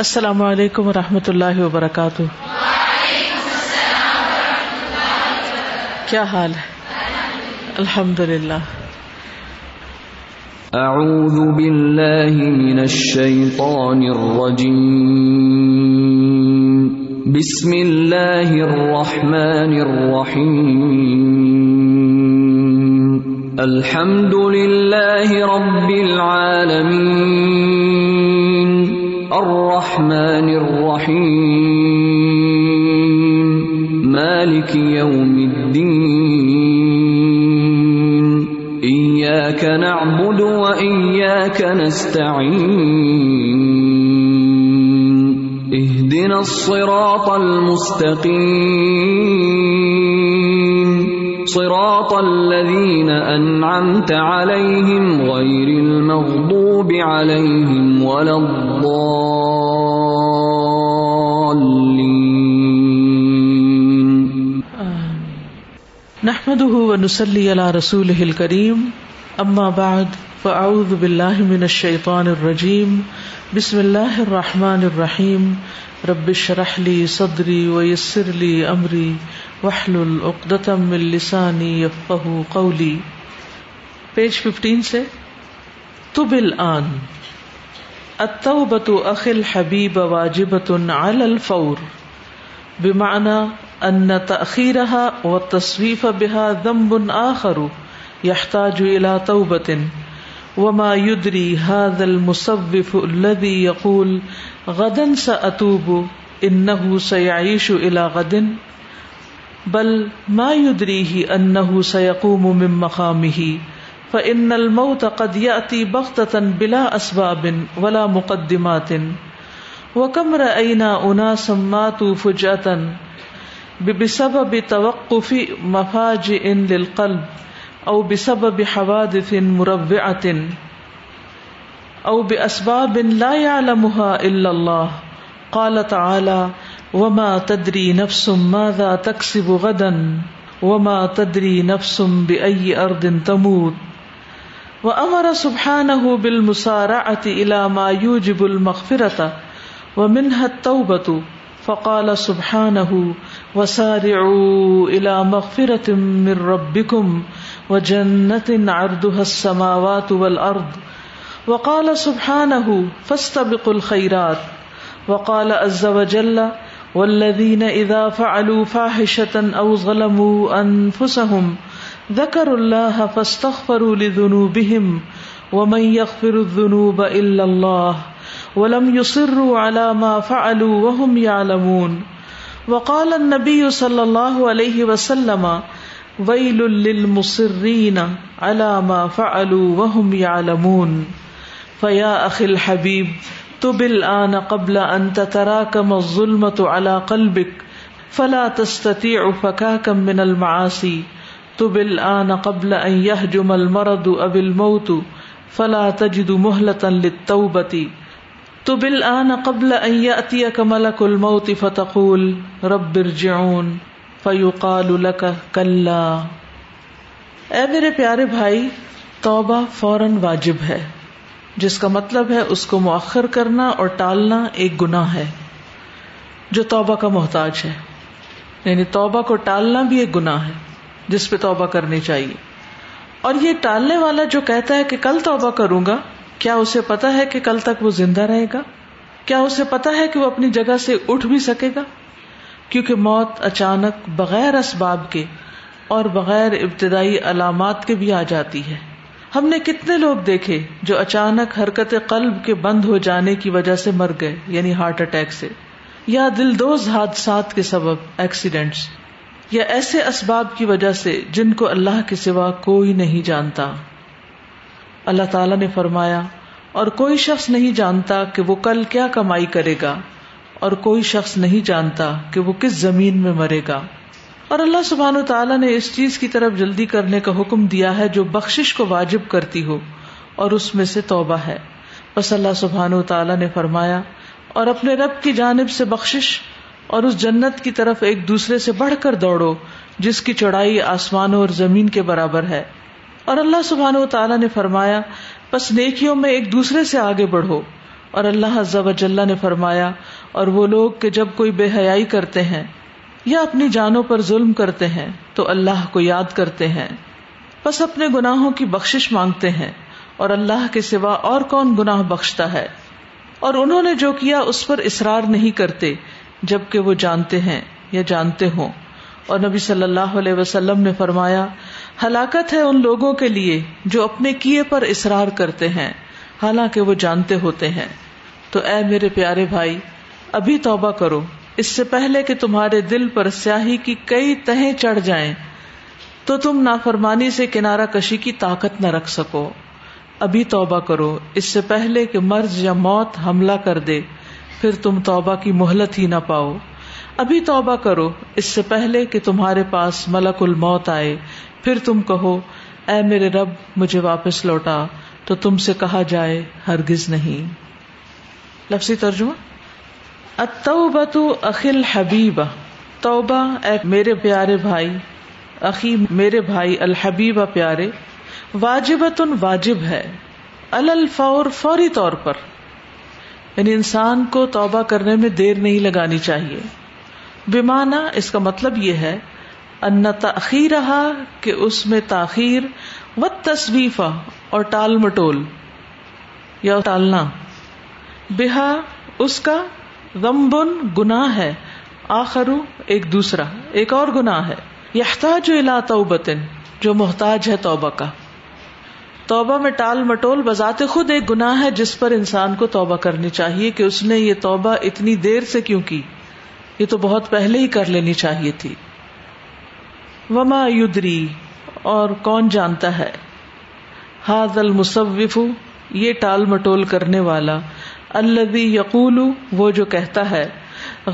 السلام علیکم و رحمۃ اللہ وبرکاتہ کیا حال ہے الحمد للہ اعوذ باللہ من الشیطان الرجیم بسم اللہ الرحمن الرحیم الحمد للہ رب العالمین الرحمن الرحیم مالک یوم الدین ایاک نعبد و ایاک نستعین اہدنا الصراط المستقیم صراط الذین انعمت علیہم غیر المغضوب نحمده على رسوله الكريم نحمد بعد اماب بالله من الشيطان الرجيم بسم الله الرحمن الرحيم رب اشرح لي صدري ويسر لي ویسرلی واحلل عقدة من لساني يفقهوا قولي پیج ففٹین سے تب الآن التوبت اخ الحبیب واجبت علی الفور بمعنى ان تأخيرها والتصویف بها ذنب آخر يحتاج الى توبة وما يدري هذا المصوف الذي يقول غدا سأتوب انه سيعيش الى غد بل ما يدريه انه سيقوم من مقامه فن الموت قد یاتی بخت بلا اسباب ولا مقدمات وكم راينا اناسا ماتوا فجاه بسبب توقف مفاجئ للقلب او بسبب حوادث مروعه او باسباب لا يعلمها الا الله قال تعالى وما تدري نفس ماذا تكسب غدا وما تدري نفس باي ارض تموت وہ امر سبحان بال مسارا اتی علامہ یو جب المغفرتا و منحت توبت فقال سبحان وسار الا مغفرت من ربکم و جنت عرضها السماوات والارض وقال سبحانه فاستبقوا الخيرات وقال عز وجل والذين اذا فعلوا فاحشة او ظلموا انفسهم ذکر اللہ فاستغفروا لذنوبهم ومن يغفر الذنوب الا الله ولم يصروا على ما فعلوا وهم يعلمون وقال النبي صلى الله عليه وسلم ويل للمصرين على ما فعلوا وهم يعلمون فيا اخي الحبيب تب الآن قبل ان تتراكم الظلمة على قلبك فلا تستطيع فكاكا من المعاصي اکتب بل آنا قبل ان يهجم المرض او الموت فلا تجدو محلت ان اتیا کمل موتی فتقول ربر فيقال فیو كلا اے میرے پیارے بھائی توبہ فوراً واجب ہے جس کا مطلب ہے اس کو مؤخر کرنا اور ٹالنا ایک گناہ ہے جو توبہ کا محتاج ہے یعنی توبہ کو ٹالنا بھی ایک گنا ہے جس پہ توبہ کرنی چاہیے اور یہ ٹالنے والا جو کہتا ہے کہ کل توبہ کروں گا کیا اسے پتا ہے کہ کل تک وہ زندہ رہے گا کیا اسے پتا ہے کہ وہ اپنی جگہ سے اٹھ بھی سکے گا کیونکہ موت اچانک بغیر اسباب کے اور بغیر ابتدائی علامات کے بھی آ جاتی ہے ہم نے کتنے لوگ دیکھے جو اچانک حرکت قلب کے بند ہو جانے کی وجہ سے مر گئے یعنی ہارٹ اٹیک سے یا دلدوز حادثات کے سبب ایکسیڈینٹس یا ایسے اسباب کی وجہ سے جن کو اللہ کے سوا کوئی نہیں جانتا اللہ تعالی نے فرمایا اور کوئی شخص نہیں جانتا کہ وہ کل کیا کمائی کرے گا اور کوئی شخص نہیں جانتا کہ وہ کس زمین میں مرے گا اور اللہ سبحان و تعالیٰ نے اس چیز کی طرف جلدی کرنے کا حکم دیا ہے جو بخش کو واجب کرتی ہو اور اس میں سے توبہ ہے بس اللہ سبحان و تعالیٰ نے فرمایا اور اپنے رب کی جانب سے بخشش اور اس جنت کی طرف ایک دوسرے سے بڑھ کر دوڑو جس کی چڑائی آسمانوں اور زمین کے برابر ہے اور اللہ سبحان و تعالیٰ نے فرمایا بس نیکیوں میں ایک دوسرے سے آگے بڑھو اور اللہ نے فرمایا اور وہ لوگ کہ جب کوئی بے حیائی کرتے ہیں یا اپنی جانوں پر ظلم کرتے ہیں تو اللہ کو یاد کرتے ہیں بس اپنے گناہوں کی بخشش مانگتے ہیں اور اللہ کے سوا اور کون گناہ بخشتا ہے اور انہوں نے جو کیا اس پر اصرار نہیں کرتے جبکہ وہ جانتے ہیں یا جانتے ہوں اور نبی صلی اللہ علیہ وسلم نے فرمایا ہلاکت ہے ان لوگوں کے لیے جو اپنے کیے پر اصرار کرتے ہیں حالانکہ وہ جانتے ہوتے ہیں تو اے میرے پیارے بھائی ابھی توبہ کرو اس سے پہلے کہ تمہارے دل پر سیاہی کی کئی تہیں چڑھ جائیں تو تم نافرمانی سے کنارہ کشی کی طاقت نہ رکھ سکو ابھی توبہ کرو اس سے پہلے کہ مرض یا موت حملہ کر دے پھر تم توبہ کی مہلت ہی نہ پاؤ ابھی توبہ کرو اس سے پہلے کہ تمہارے پاس ملک الموت آئے پھر تم کہو اے میرے رب مجھے واپس لوٹا تو تم سے کہا جائے ہرگز نہیں لفظی ترجمہ اخل توبہ اے میرے پیارے بھائی اخی میرے بھائی الحبیب پیارے واجبت واجب ہے الفور فوری طور پر یعنی انسان کو توبہ کرنے میں دیر نہیں لگانی چاہیے بیمانہ اس کا مطلب یہ ہے ان تاخیر رہا کہ اس میں تاخیر و تصویفہ اور ٹال مٹول یا ٹالنا بےحا اس کا غم بن گنا ہے آخر ایک دوسرا ایک اور گنا ہے یحتاج جو توبتن جو محتاج ہے توبہ کا توبہ میں ٹال مٹول بذات خود ایک گناہ ہے جس پر انسان کو توبہ کرنی چاہیے کہ اس نے یہ توبہ اتنی دیر سے کیوں کی یہ تو بہت پہلے ہی کر لینی چاہیے تھی وما اور کون جانتا ہے ہاض المصوف یہ ٹال مٹول کرنے والا البی یقول وہ جو کہتا ہے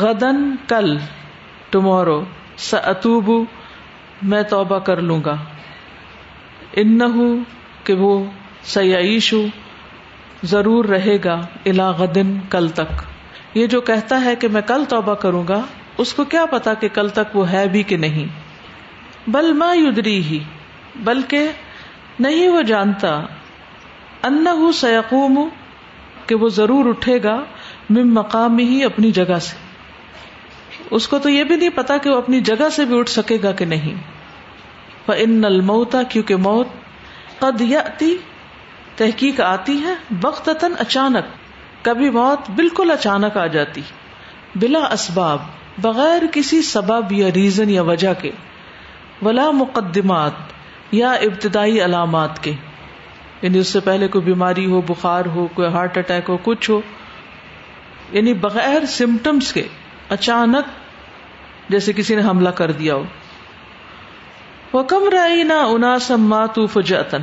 غدن کل ٹمورو ستوب میں توبہ کر لوں گا کہ وہ سیاش ہو ضرور رہے گا غدن کل تک یہ جو کہتا ہے کہ میں کل توبہ کروں گا اس کو کیا پتا کہ کل تک وہ ہے بھی کہ نہیں بل ما یدری ہی بلکہ نہیں وہ جانتا ان سیقوم کہ وہ ضرور اٹھے گا مم مقامی ہی اپنی جگہ سے اس کو تو یہ بھی نہیں پتا کہ وہ اپنی جگہ سے بھی اٹھ سکے گا کہ نہیں ان نل موتا کیونکہ موت قد یاتی تحقیق آتی ہے وقت اچانک کبھی موت بالکل اچانک آ جاتی بلا اسباب بغیر کسی سبب یا ریزن یا وجہ کے ولا مقدمات یا ابتدائی علامات کے یعنی اس سے پہلے کوئی بیماری ہو بخار ہو کوئی ہارٹ اٹیک ہو کچھ ہو یعنی بغیر سمٹمس کے اچانک جیسے کسی نے حملہ کر دیا ہو کمرا اونا سم ما تو فج اتن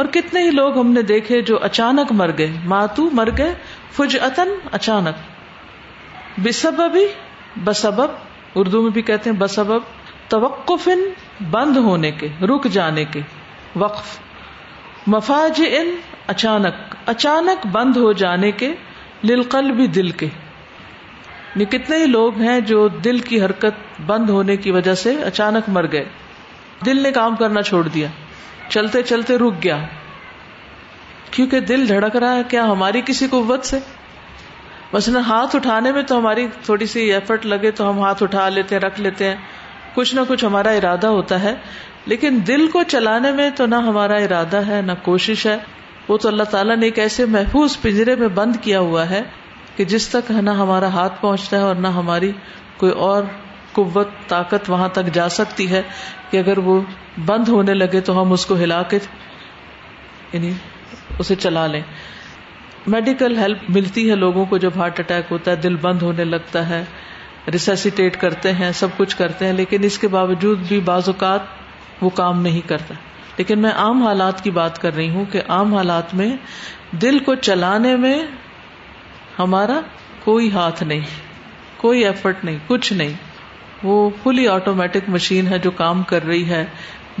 اور کتنے ہی لوگ ہم نے دیکھے جو اچانک مر گئے ماتو مر فج اتن اچانک اردو میں بھی کہتے ہیں بسب تو بند ہونے کے رک جانے کے وقف مفاج ان اچانک اچانک بند ہو جانے کے دل کے کتنے ہی لوگ ہیں جو دل کی حرکت بند ہونے کی وجہ سے اچانک مر گئے دل نے کام کرنا چھوڑ دیا چلتے چلتے رک گیا کیونکہ دل دھڑک رہا ہے کیا ہماری کسی قوت بس نہ ہاتھ اٹھانے میں تو ہماری تھوڑی سی ایفرٹ لگے تو ہم ہاتھ اٹھا لیتے ہیں رکھ لیتے ہیں کچھ نہ کچھ ہمارا ارادہ ہوتا ہے لیکن دل کو چلانے میں تو نہ ہمارا ارادہ ہے نہ کوشش ہے وہ تو اللہ تعالیٰ نے ایک ایسے محفوظ پنجرے میں بند کیا ہوا ہے کہ جس تک نہ ہمارا ہاتھ پہنچتا ہے اور نہ ہماری کوئی اور قوت طاقت وہاں تک جا سکتی ہے کہ اگر وہ بند ہونے لگے تو ہم اس کو ہلا کے یعنی اسے چلا لیں میڈیکل ہیلپ ملتی ہے لوگوں کو جب ہارٹ اٹیک ہوتا ہے دل بند ہونے لگتا ہے ریسیسیٹیٹ کرتے ہیں سب کچھ کرتے ہیں لیکن اس کے باوجود بھی بعض اوقات وہ کام نہیں کرتا لیکن میں عام حالات کی بات کر رہی ہوں کہ عام حالات میں دل کو چلانے میں ہمارا کوئی ہاتھ نہیں کوئی ایفرٹ نہیں کچھ نہیں وہ فلی آٹومیٹک مشین ہے جو کام کر رہی ہے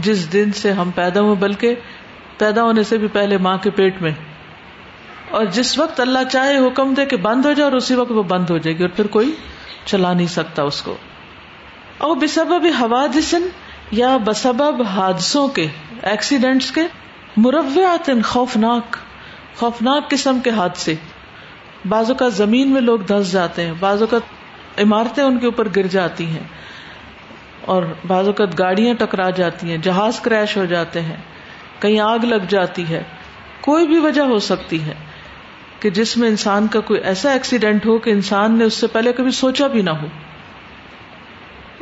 جس دن سے ہم پیدا ہوئے بلکہ پیدا ہونے سے بھی پہلے ماں کے پیٹ میں اور جس وقت اللہ چاہے حکم دے کہ بند ہو جائے اور اسی وقت وہ بند ہو جائے گی اور پھر کوئی چلا نہیں سکتا اس کو او بسبب حوادثن یا بسبب حادثوں کے ایکسیڈنٹس کے مروعات خوفناک خوفناک قسم کے حادثے بازو کا زمین میں لوگ دھس جاتے ہیں بازو کا عمارتیں ان کے اوپر گر جاتی ہیں اور بعض اوقات گاڑیاں ٹکرا جاتی ہیں جہاز کریش ہو جاتے ہیں کہیں آگ لگ جاتی ہے کوئی بھی وجہ ہو سکتی ہے کہ جس میں انسان کا کوئی ایسا ایکسیڈینٹ ہو کہ انسان نے اس سے پہلے کبھی سوچا بھی نہ ہو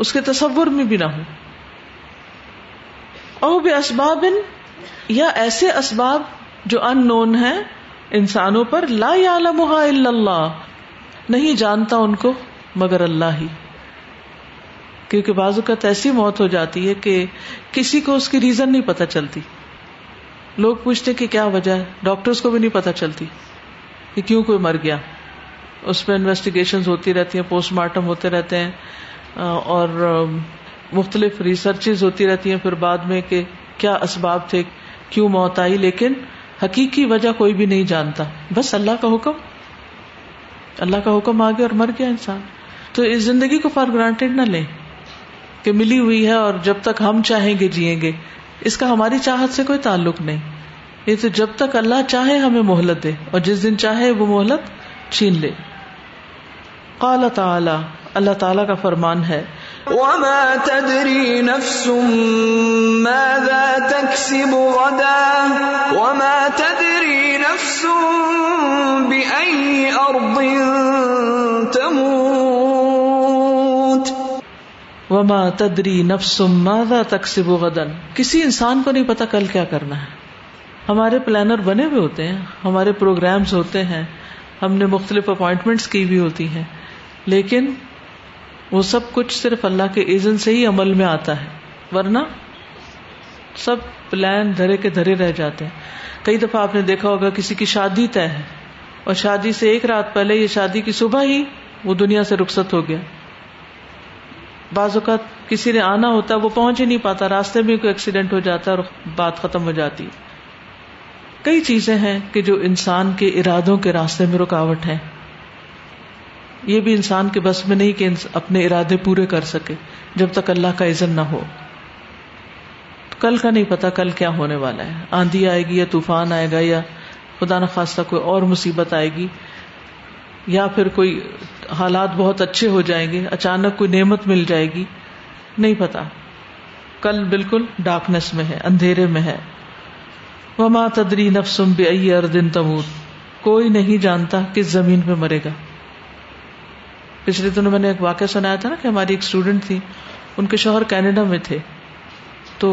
اس کے تصور میں بھی نہ ہو او بے اسباب یا ایسے اسباب جو ان نون ہیں انسانوں پر لا اللہ نہیں جانتا ان کو مگر اللہ ہی کیونکہ بازو کا ایسی موت ہو جاتی ہے کہ کسی کو اس کی ریزن نہیں پتہ چلتی لوگ پوچھتے کہ کیا وجہ ہے ڈاکٹرز کو بھی نہیں پتہ چلتی کہ کیوں کوئی مر گیا اس پہ انویسٹیگیشن ہوتی رہتی ہیں پوسٹ مارٹم ہوتے رہتے ہیں اور مختلف ریسرچز ہوتی رہتی ہیں پھر بعد میں کہ کیا اسباب تھے کیوں موت آئی لیکن حقیقی وجہ کوئی بھی نہیں جانتا بس اللہ کا حکم اللہ کا حکم آ گیا اور مر گیا انسان تو اس زندگی کو فار گرانٹیڈ نہ لیں کہ ملی ہوئی ہے اور جب تک ہم چاہیں گے جیئیں گے اس کا ہماری چاہت سے کوئی تعلق نہیں یہ تو جب تک اللہ چاہے ہمیں مہلت دے اور جس دن چاہے وہ مہلت چھین لے قال تعالی اللہ تعالی کا فرمان ہے وما وما نفس نفس ماذا غدا تموت وما تدری نفسم ماذا تکسب غدن کسی انسان کو نہیں پتا کل کیا کرنا ہے ہمارے پلانر بنے ہوئے ہوتے ہیں ہمارے پروگرامز ہوتے ہیں ہم نے مختلف اپوائنٹمنٹس کی بھی ہوتی ہیں لیکن وہ سب کچھ صرف اللہ کے ایزن سے ہی عمل میں آتا ہے ورنہ سب پلان دھرے کے دھرے رہ جاتے ہیں کئی دفعہ آپ نے دیکھا ہوگا کسی کی شادی طے ہے اور شادی سے ایک رات پہلے یہ شادی کی صبح ہی وہ دنیا سے رخصت ہو گیا بعض اوقات کسی نے آنا ہوتا ہے وہ پہنچ ہی نہیں پاتا راستے میں کوئی ایکسیڈینٹ ہو جاتا ہے اور بات ختم ہو جاتی کئی چیزیں ہیں کہ جو انسان کے ارادوں کے راستے میں رکاوٹ ہے یہ بھی انسان کے بس میں نہیں کہ اپنے ارادے پورے کر سکے جب تک اللہ کا عزن نہ ہو کل کا نہیں پتا کل کیا ہونے والا ہے آندھی آئے گی یا طوفان آئے گا یا خدا نخواستہ کوئی اور مصیبت آئے گی یا پھر کوئی حالات بہت اچھے ہو جائیں گے اچانک کوئی نعمت مل جائے گی نہیں پتا کل بالکل ڈارکنیس میں ہے اندھیرے میں ہے وما تدری نفسم بے ائی اردن تمور کوئی نہیں جانتا کس زمین پہ مرے گا پچھلے دنوں میں نے ایک واقعہ سنایا تھا نا کہ ہماری ایک اسٹوڈینٹ تھی ان کے شوہر کینیڈا میں تھے تو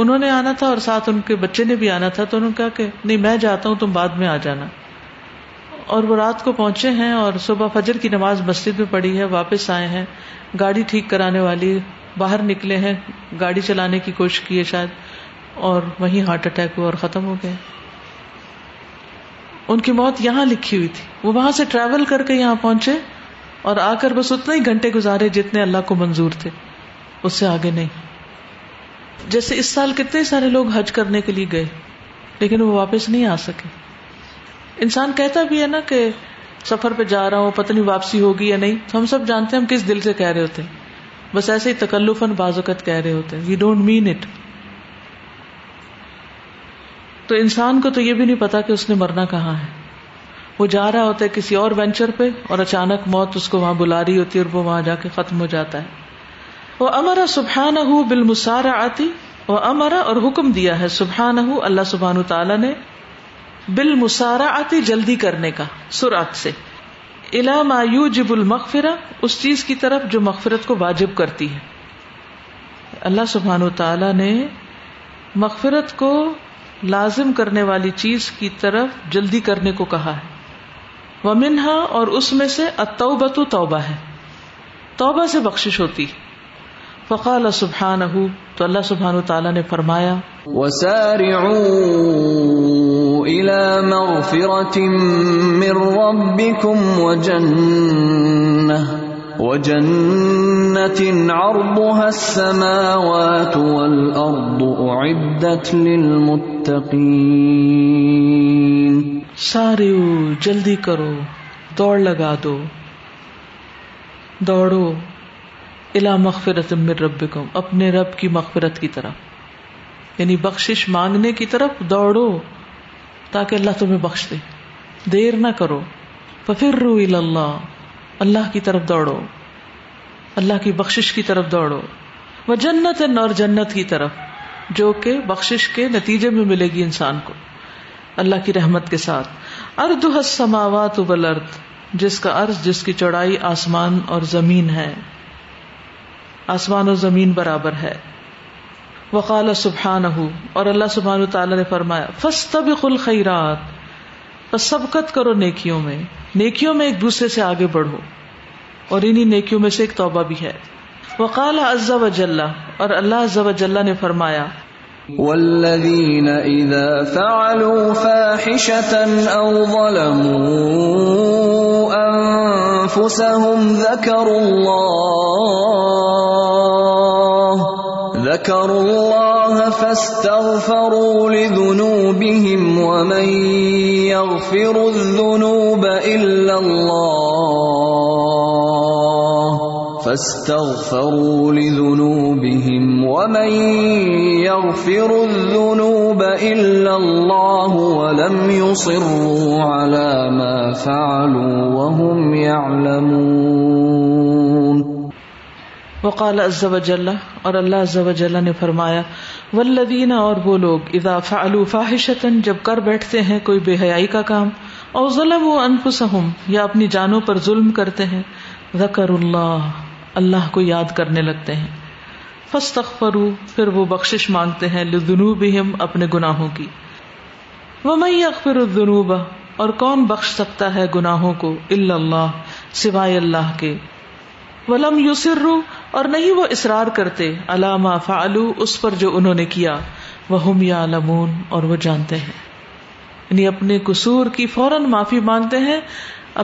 انہوں نے آنا تھا اور ساتھ ان کے بچے نے بھی آنا تھا تو انہوں نے کہا کہ نہیں میں جاتا ہوں تم بعد میں آ جانا اور وہ رات کو پہنچے ہیں اور صبح فجر کی نماز مسجد میں پڑی ہے واپس آئے ہیں گاڑی ٹھیک کرانے والی باہر نکلے ہیں گاڑی چلانے کی کوشش کی ہے شاید اور وہیں ہارٹ اٹیک ہوا اور ختم ہو گئے ان کی موت یہاں لکھی ہوئی تھی وہ وہاں سے ٹریول کر کے یہاں پہنچے اور آ کر بس اتنے ہی گھنٹے گزارے جتنے اللہ کو منظور تھے اس سے آگے نہیں جیسے اس سال کتنے سارے لوگ حج کرنے کے لیے گئے لیکن وہ واپس نہیں آ سکے انسان کہتا بھی ہے نا کہ سفر پہ جا رہا ہوں پتنی واپسی ہوگی یا نہیں تو ہم سب جانتے ہیں ہم کس دل سے کہہ رہے ہوتے بس ایسے ہی تکلف ان کہہ رہے ہوتے وی ڈونٹ مین اٹ تو انسان کو تو یہ بھی نہیں پتا کہ اس نے مرنا کہاں ہے وہ جا رہا ہوتا ہے کسی اور وینچر پہ اور اچانک موت اس کو وہاں بلا رہی ہوتی ہے اور وہ وہاں جا کے ختم ہو جاتا ہے وہ امرا سبحان ہُو بالمسار آتی وہ امرا اور حکم دیا ہے سبحان اللہ سبحان تعالیٰ نے بال آتی جلدی کرنے کا سرعت سے الا مایو جب المغفرہ اس چیز کی طرف جو مغفرت کو واجب کرتی ہے اللہ سبحان و تعالی نے مغفرت کو لازم کرنے والی چیز کی طرف جلدی کرنے کو کہا ہے وہ منہا اور اس میں سے و توبہ ہے توبہ سے بخش ہوتی فقال البحان تو اللہ سبحان و تعالیٰ نے فرمایا الى مغفرة من ربكم وجنة وجنة عرضها السماوات والأرض أعدت للمتقين ساری جلدی کرو دوڑ لگا دو دوڑو الا مغفرت من رب اپنے رب کی مغفرت کی طرف یعنی بخشش مانگنے کی طرف دوڑو تاکہ اللہ تمہیں بخش دے دیر نہ کرو پھر رو اللہ اللہ کی طرف دوڑو اللہ کی بخش کی طرف دوڑو وہ جنت اور جنت کی طرف جو کہ بخش کے نتیجے میں ملے گی انسان کو اللہ کی رحمت کے ساتھ ارد ابل ارد جس کا ارض جس کی چوڑائی آسمان اور زمین ہے آسمان اور زمین برابر ہے وقال سبحان اور اللہ سبحان تعالیٰ نے فرمایا الخیرات سبقت کرو نیکیوں میں نیکیوں میں ایک دوسرے سے آگے بڑھو اور انہی نیکیوں میں سے ایک توبہ بھی ہے وقال عز و جل اور اللہ عز و جل نے فرمایا والذین اذا فعلوا فاحشة او ظلموا انفسهم ذکروا اللہ فاستغفروا لذنوبهم ومن يغفر الذنوب إلا الله فاستغفروا لذنوبهم ومن يغفر الذنوب إلا الله ولم يصروا على ما فعلوا وهم يعلمون وقال اور اللہ نے فرمایا ولدین اور وہ لوگ اضافہ جب کر بیٹھتے ہیں کوئی بے حیائی کا کام اور یا اپنی جانوں پر ظلم کرتے ہیں ذکر اللہ اللہ کو یاد کرنے لگتے ہیں فس پھر وہ بخش مانگتے ہیں اپنے گناہوں کی وہ اخبر الدنوبا اور کون بخش سکتا ہے گناہوں کو اللہ سوائے اللہ کے ولم یوسر رو اور نہیں وہ اصرار کرتے علامہ فعلو اس پر جو انہوں نے کیا وہ ہم یا لمون اور وہ جانتے ہیں یعنی اپنے قصور کی فوراً معافی مانگتے ہیں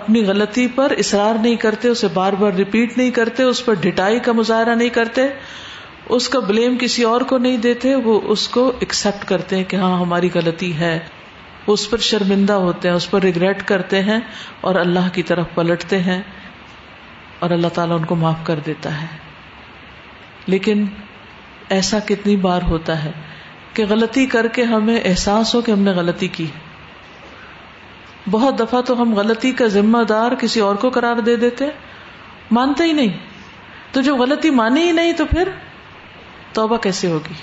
اپنی غلطی پر اصرار نہیں کرتے اسے بار بار ریپیٹ نہیں کرتے اس پر ڈٹائی کا مظاہرہ نہیں کرتے اس کا بلیم کسی اور کو نہیں دیتے وہ اس کو ایکسپٹ کرتے ہیں کہ ہاں ہماری غلطی ہے اس پر شرمندہ ہوتے ہیں اس پر ریگریٹ کرتے ہیں اور اللہ کی طرف پلٹتے ہیں اور اللہ تعالیٰ ان کو معاف کر دیتا ہے لیکن ایسا کتنی بار ہوتا ہے کہ غلطی کر کے ہمیں احساس ہو کہ ہم نے غلطی کی بہت دفعہ تو ہم غلطی کا ذمہ دار کسی اور کو قرار دے دیتے مانتے ہی نہیں تو جو غلطی مانی ہی نہیں تو پھر توبہ کیسے ہوگی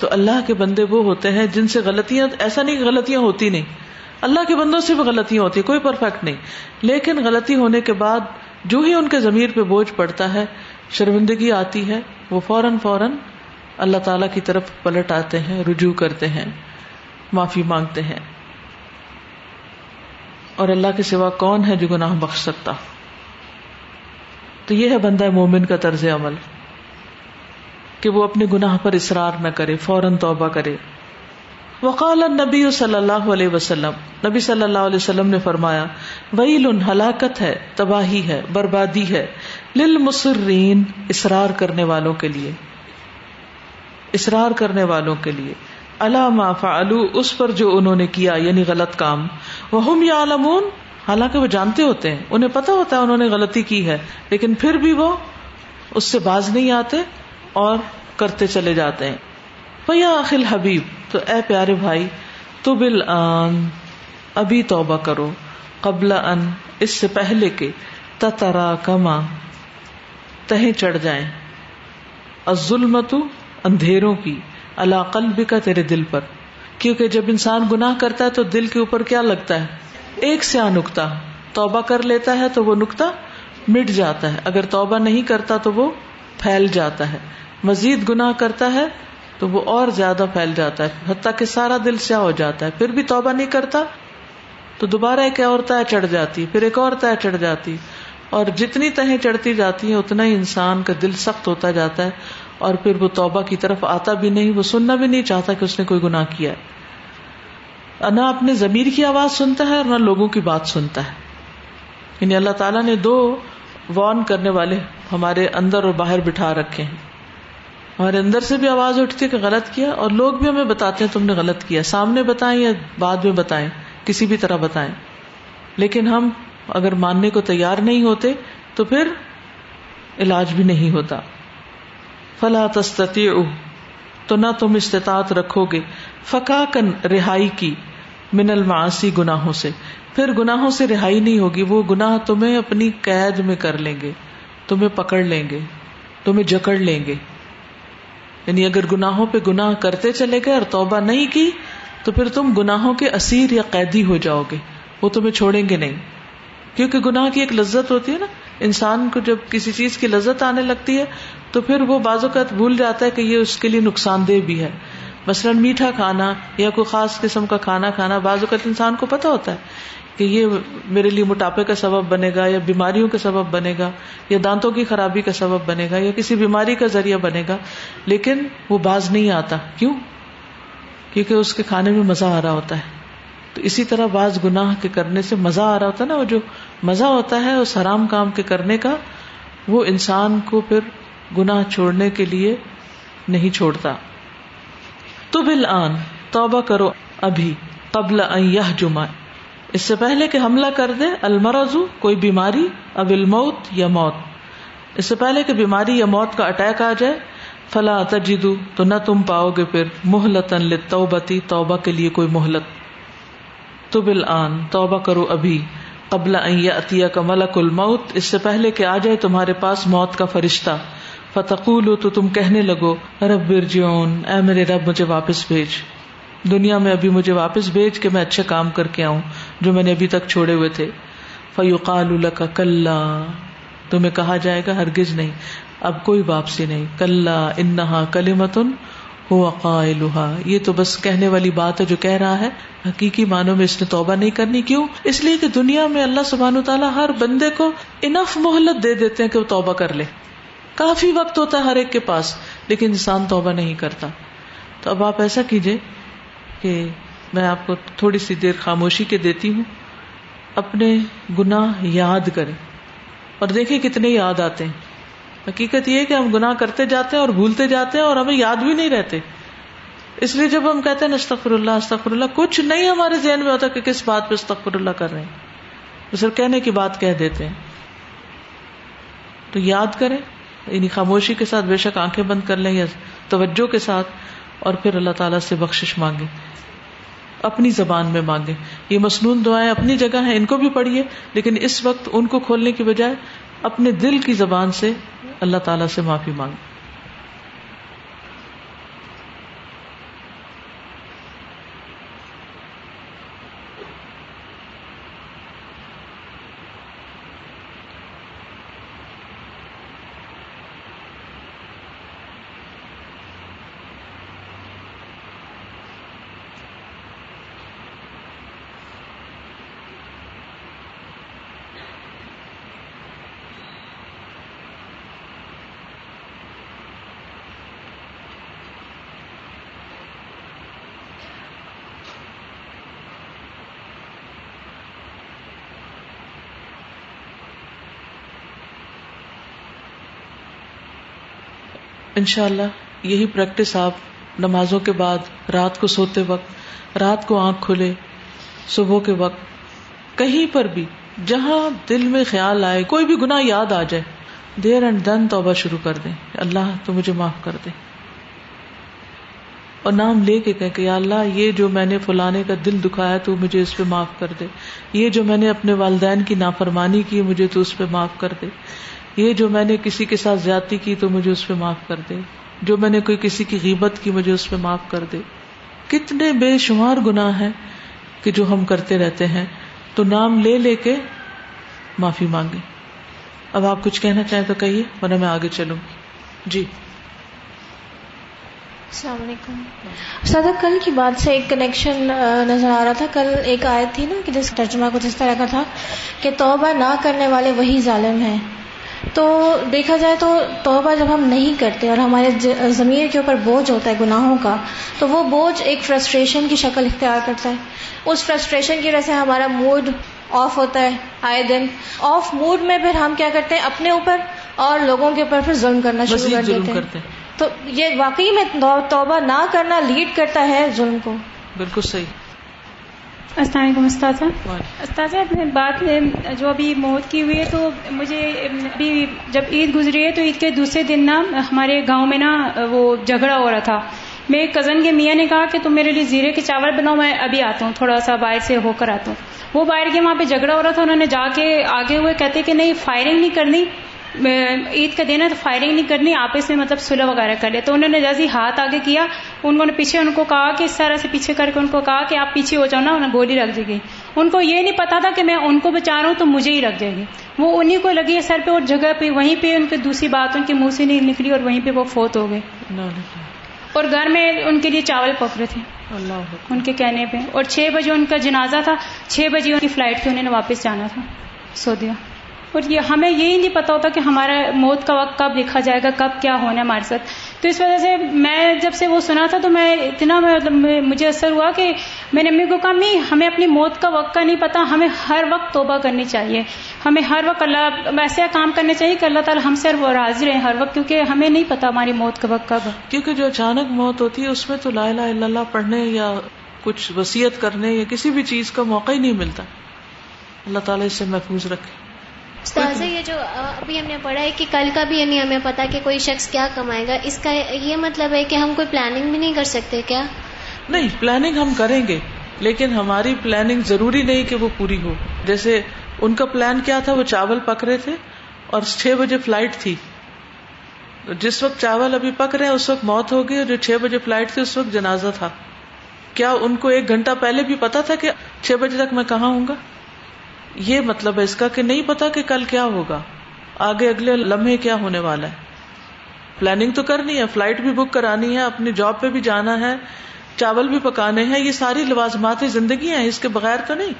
تو اللہ کے بندے وہ ہوتے ہیں جن سے غلطیاں ایسا نہیں کہ غلطیاں ہوتی نہیں اللہ کے بندوں سے بھی غلطیاں ہوتی کوئی پرفیکٹ نہیں لیکن غلطی ہونے کے بعد جو ہی ان کے ضمیر پہ بوجھ پڑتا ہے شرمندگی آتی ہے وہ فوراً فوراً اللہ تعالی کی طرف پلٹ آتے ہیں رجوع کرتے ہیں معافی مانگتے ہیں اور اللہ کے سوا کون ہے جو گناہ بخش سکتا تو یہ ہے بندہ مومن کا طرز عمل کہ وہ اپنے گناہ پر اصرار نہ کرے فوراً توبہ کرے وقال نبی صلی اللہ علیہ وسلم نبی صلی اللہ علیہ وسلم نے فرمایا وہی ہلاکت ہے تباہی ہے بربادی ہے للمصرین اسرار کرنے والوں کے لیے اسرار کرنے والوں کے لیے علامہ فعلو اس پر جو انہوں نے کیا یعنی غلط کام وہ ہم یا علمون حالانکہ وہ جانتے ہوتے ہیں انہیں پتا ہوتا ہے انہوں نے غلطی کی ہے لیکن پھر بھی وہ اس سے باز نہیں آتے اور کرتے چلے جاتے ہیں پیا اخل حبیب تو اے پیارے بھائی تو بل ابھی توبہ کرو قبل ان اس سے پہلے کے تترا کما چڑھ جائیں ظلمت اندھیروں کی اللہ کا تیرے دل پر کیونکہ جب انسان گنا کرتا ہے تو دل کے اوپر کیا لگتا ہے ایک سیا مٹ جاتا ہے اگر توبہ نہیں کرتا تو وہ پھیل جاتا ہے مزید گناہ کرتا ہے تو وہ اور زیادہ پھیل جاتا ہے حتیٰ کہ سارا دل سیا ہو جاتا ہے پھر بھی توبہ نہیں کرتا تو دوبارہ ایک اور طے چڑھ جاتی پھر ایک اور طے چڑھ جاتی اور جتنی تہیں چڑھتی جاتی ہیں اتنا ہی انسان کا دل سخت ہوتا جاتا ہے اور پھر وہ توبہ کی طرف آتا بھی نہیں وہ سننا بھی نہیں چاہتا کہ اس نے کوئی گناہ کیا ہے نہ اپنے ضمیر کی آواز سنتا ہے اور نہ لوگوں کی بات سنتا ہے یعنی اللہ تعالیٰ نے دو وارن کرنے والے ہمارے اندر اور باہر بٹھا رکھے ہیں ہمارے اندر سے بھی آواز اٹھتی ہے کہ غلط کیا اور لوگ بھی ہمیں بتاتے ہیں تم نے غلط کیا سامنے بتائیں یا بعد میں بتائیں کسی بھی طرح بتائیں لیکن ہم اگر ماننے کو تیار نہیں ہوتے تو پھر علاج بھی نہیں ہوتا فلا تستتی تو نہ تم استطاعت رکھو گے فکا کن رہائی کی من المعاصی گناہوں سے پھر گناہوں سے رہائی نہیں ہوگی وہ گنا تمہیں اپنی قید میں کر لیں گے تمہیں پکڑ لیں گے تمہیں جکڑ لیں گے یعنی اگر گناہوں پہ گنا کرتے چلے گئے اور توبہ نہیں کی تو پھر تم گناہوں کے اسیر یا قیدی ہو جاؤ گے وہ تمہیں چھوڑیں گے نہیں کیونکہ گناہ کی ایک لذت ہوتی ہے نا انسان کو جب کسی چیز کی لذت آنے لگتی ہے تو پھر وہ بعض اوقات بھول جاتا ہے کہ یہ اس کے لیے نقصان دہ بھی ہے مثلاً میٹھا کھانا یا کوئی خاص قسم کا کھانا کھانا بعض اوقات انسان کو پتا ہوتا ہے کہ یہ میرے لیے موٹاپے کا سبب بنے گا یا بیماریوں کا سبب بنے گا یا دانتوں کی خرابی کا سبب بنے گا یا کسی بیماری کا ذریعہ بنے گا لیکن وہ باز نہیں آتا کیوں کیونکہ اس کے کھانے میں مزہ آ رہا ہوتا ہے تو اسی طرح بعض گناہ کے کرنے سے مزہ آ رہا ہوتا نا وہ جو مزہ ہوتا ہے اس حرام کام کے کرنے کا وہ انسان کو پھر گناہ چھوڑنے کے لیے نہیں چھوڑتا تو توبہ کرو ابھی قبل یہ جمع اس سے پہلے کہ حملہ کر دے المرضو کوئی بیماری اب الموت یا موت اس سے پہلے کہ بیماری یا موت کا اٹیک آ جائے فلاں تجدو تو نہ تم پاؤ گے پھر محلت لتوبتی توبہ کے لیے کوئی مہلت تو بالآن توبہ کرو ابھی قبل عطیہ کا ملک الموت اس سے پہلے کہ آ جائے تمہارے پاس موت کا فرشتہ فتقول تو تم کہنے لگو رب برجون اے میرے رب مجھے واپس بھیج دنیا میں ابھی مجھے واپس بھیج کے میں اچھے کام کر کے آؤں جو میں نے ابھی تک چھوڑے ہوئے تھے فیوقال کا کل تمہیں کہا جائے گا ہرگز نہیں اب کوئی واپسی نہیں کل انہا کلی متن لا یہ تو بس کہنے والی بات ہے جو کہہ رہا ہے حقیقی معنوں میں اس نے توبہ نہیں کرنی کیوں اس لیے کہ دنیا میں اللہ سبحان و تعالیٰ ہر بندے کو انف مہلت دے دیتے ہیں کہ وہ توبہ کر لے کافی وقت ہوتا ہے ہر ایک کے پاس لیکن انسان توبہ نہیں کرتا تو اب آپ ایسا کیجیے کہ میں آپ کو تھوڑی سی دیر خاموشی کے دیتی ہوں اپنے گناہ یاد کریں اور دیکھیں کتنے یاد آتے ہیں حقیقت یہ کہ ہم گنا کرتے جاتے ہیں اور بھولتے جاتے ہیں اور ہمیں یاد بھی نہیں رہتے اس لیے جب ہم کہتے ہیں استغفر اللہ استغفر اللہ کچھ نہیں ہمارے ذہن میں ہوتا کہ کس بات پہ استغفر اللہ کر رہے ہیں صرف کہنے کی بات کہہ دیتے ہیں تو یاد کریں یعنی خاموشی کے ساتھ بے شک آنکھیں بند کر لیں یا توجہ کے ساتھ اور پھر اللہ تعالیٰ سے بخشش مانگے اپنی زبان میں مانگے یہ مصنون دعائیں اپنی جگہ ہیں ان کو بھی پڑھیے لیکن اس وقت ان کو کھولنے کی بجائے اپنے دل کی زبان سے اللہ تعالیٰ سے معافی مانگے ان شاء اللہ یہی پریکٹس آپ نمازوں کے بعد رات کو سوتے وقت رات کو آنکھ کھلے صبح کے وقت کہیں پر بھی جہاں دل میں خیال آئے کوئی بھی گنا یاد آ جائے دیر اینڈ دن توبہ شروع کر دے اللہ تو مجھے معاف کر دے اور نام لے کے کہ اللہ یہ جو میں نے فلانے کا دل دکھایا تو مجھے اس پہ معاف کر دے یہ جو میں نے اپنے والدین کی نافرمانی کی مجھے تو اس پہ معاف کر دے یہ جو میں نے کسی کے ساتھ زیادتی کی تو مجھے اس پہ معاف کر دے جو میں نے کوئی کسی کی قیمت کی مجھے اس پہ معاف کر دے کتنے بے شمار گنا ہے کہ جو ہم کرتے رہتے ہیں تو نام لے لے کے معافی مانگے اب آپ کچھ کہنا چاہیں تو کہیے ورنہ میں آگے چلوں گی جی السلام علیکم سادہ کل کی بات سے ایک کنیکشن نظر آ رہا تھا کل ایک آیت تھی نا کہ جس ترجمہ کچھ اس طرح کا تھا کہ توبہ نہ کرنے والے وہی ظالم ہیں تو دیکھا جائے تو توبہ جب ہم نہیں کرتے اور ہمارے ضمیر کے اوپر بوجھ ہوتا ہے گناہوں کا تو وہ بوجھ ایک فرسٹریشن کی شکل اختیار کرتا ہے اس فرسٹریشن کی وجہ سے ہمارا موڈ آف ہوتا ہے آئے دن آف موڈ میں پھر ہم کیا کرتے ہیں اپنے اوپر اور لوگوں کے اوپر پھر ظلم کرنا شروع کر دیتے ہیں تو یہ واقعی میں توبہ نہ کرنا لیڈ کرتا ہے ظلم کو بالکل صحیح السلام علیکم استاذہ استاذہ اپنے بات جو ابھی موت کی ہوئی ہے تو مجھے ابھی جب عید گزری ہے تو عید کے دوسرے دن نا ہمارے گاؤں میں نا وہ جھگڑا ہو رہا تھا میرے کزن کے میاں نے کہا کہ تم میرے لیے زیرے کے چاول بناؤ میں ابھی آتا ہوں تھوڑا سا باہر سے ہو کر آتا ہوں وہ باہر کے وہاں پہ جھگڑا ہو رہا تھا انہوں نے جا کے آگے ہوئے کہتے کہ نہیں فائرنگ نہیں کرنی عید کا دن ہے تو فائرنگ نہیں کرنی آپس میں مطلب سلح وغیرہ کر لے تو انہوں نے جیسے ہاتھ آگے کیا انہوں نے پیچھے ان کو کہا کہ اس طرح سے پیچھے کر کے ان کو کہا کہ آپ پیچھے ہو جاؤ نا انہیں گولی رکھ دی گئی ان کو یہ نہیں پتا تھا کہ میں ان کو بچا رہا ہوں تو مجھے ہی رکھ جائے گی وہ انہیں کو لگی ہے سر پہ اور جگہ پہ وہیں پہ ان کی دوسری بات ان کے منہ سے نہیں نکلی اور وہیں پہ وہ فوت ہو گئے اور گھر میں ان کے لیے چاول رہے تھے ان کے کہنے پہ اور چھ بجے ان کا جنازہ تھا چھ بجے ان کی فلائٹ تھی انہوں نے واپس جانا تھا سو دیا اور یہ ہمیں یہی نہیں پتا ہوتا کہ ہمارا موت کا وقت کب لکھا جائے گا کب کیا ہونا ہے ہمارے ساتھ تو اس وجہ سے میں جب سے وہ سنا تھا تو میں اتنا مطلب مجھے اثر ہوا کہ میں نے امی کو کہا نہیں ہمیں اپنی موت کا وقت کا نہیں پتا ہمیں ہر وقت توبہ کرنی چاہیے ہمیں ہر وقت اللہ ویسے کام کرنے چاہیے کہ اللہ تعالیٰ ہم سے وہ راضر ہیں ہر وقت کیونکہ ہمیں نہیں پتا ہماری موت کا وقت کب کیونکہ جو اچانک موت ہوتی ہے اس میں تو لا اللہ پڑھنے یا کچھ وسیعت کرنے یا کسی بھی چیز کا موقع ہی نہیں ملتا اللہ تعالیٰ اس سے محفوظ رکھے یہ جو ابھی ہم نے پڑھا ہے کہ کل کا بھی نہیں ہمیں پتا کہ کوئی شخص کیا کمائے گا اس کا یہ مطلب ہے کہ ہم کوئی پلاننگ بھی نہیں کر سکتے کیا نہیں پلاننگ ہم کریں گے لیکن ہماری پلاننگ ضروری نہیں کہ وہ پوری ہو جیسے ان کا پلان کیا تھا وہ چاول پک رہے تھے اور چھ بجے فلائٹ تھی جس وقت چاول ابھی پک رہے ہیں اس وقت موت ہوگی اور جو چھ بجے فلائٹ تھی اس وقت جنازہ تھا کیا ان کو ایک گھنٹہ پہلے بھی پتا تھا کہ چھ بجے تک میں کہاں ہوں گا یہ مطلب ہے اس کا کہ نہیں پتا کہ کل کیا ہوگا آگے اگلے لمحے کیا ہونے والا ہے پلاننگ تو کرنی ہے فلائٹ بھی بک کرانی ہے اپنی جاب پہ بھی جانا ہے چاول بھی پکانے ہیں یہ ساری لوازمات زندگی ہیں اس کے بغیر تو نہیں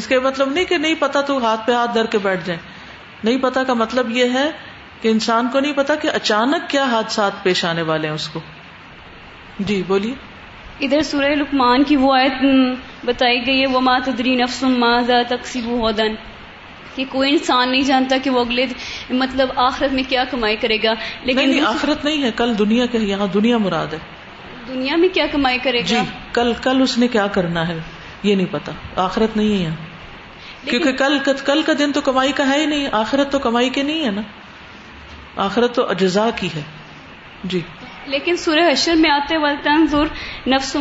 اس کے مطلب نہیں کہ نہیں پتا تو ہاتھ پہ ہاتھ دھر کے بیٹھ جائیں نہیں پتا کا مطلب یہ ہے کہ انسان کو نہیں پتا کہ اچانک کیا حادثات پیش آنے والے ہیں اس کو جی بولیے ادھر سورہ لکمان کی وہ آیت بتائی گئی ہے وہ ماضا تقسیب ہودن کہ کوئی انسان نہیں جانتا کہ وہ اگلے مطلب آخرت میں کیا کمائی کرے گا لیکن نہیں آخرت نہیں ہے کل دنیا کے یہاں دنیا مراد ہے دنیا میں کیا کمائی کرے گا جی، کل کل اس نے کیا کرنا ہے یہ نہیں پتا آخرت نہیں ہے یہاں کل کل کا دن تو کمائی کا ہے ہی نہیں آخرت تو کمائی کے نہیں ہے نا آخرت تو اجزا کی ہے جی لیکن سورہ حشر میں آتے نفس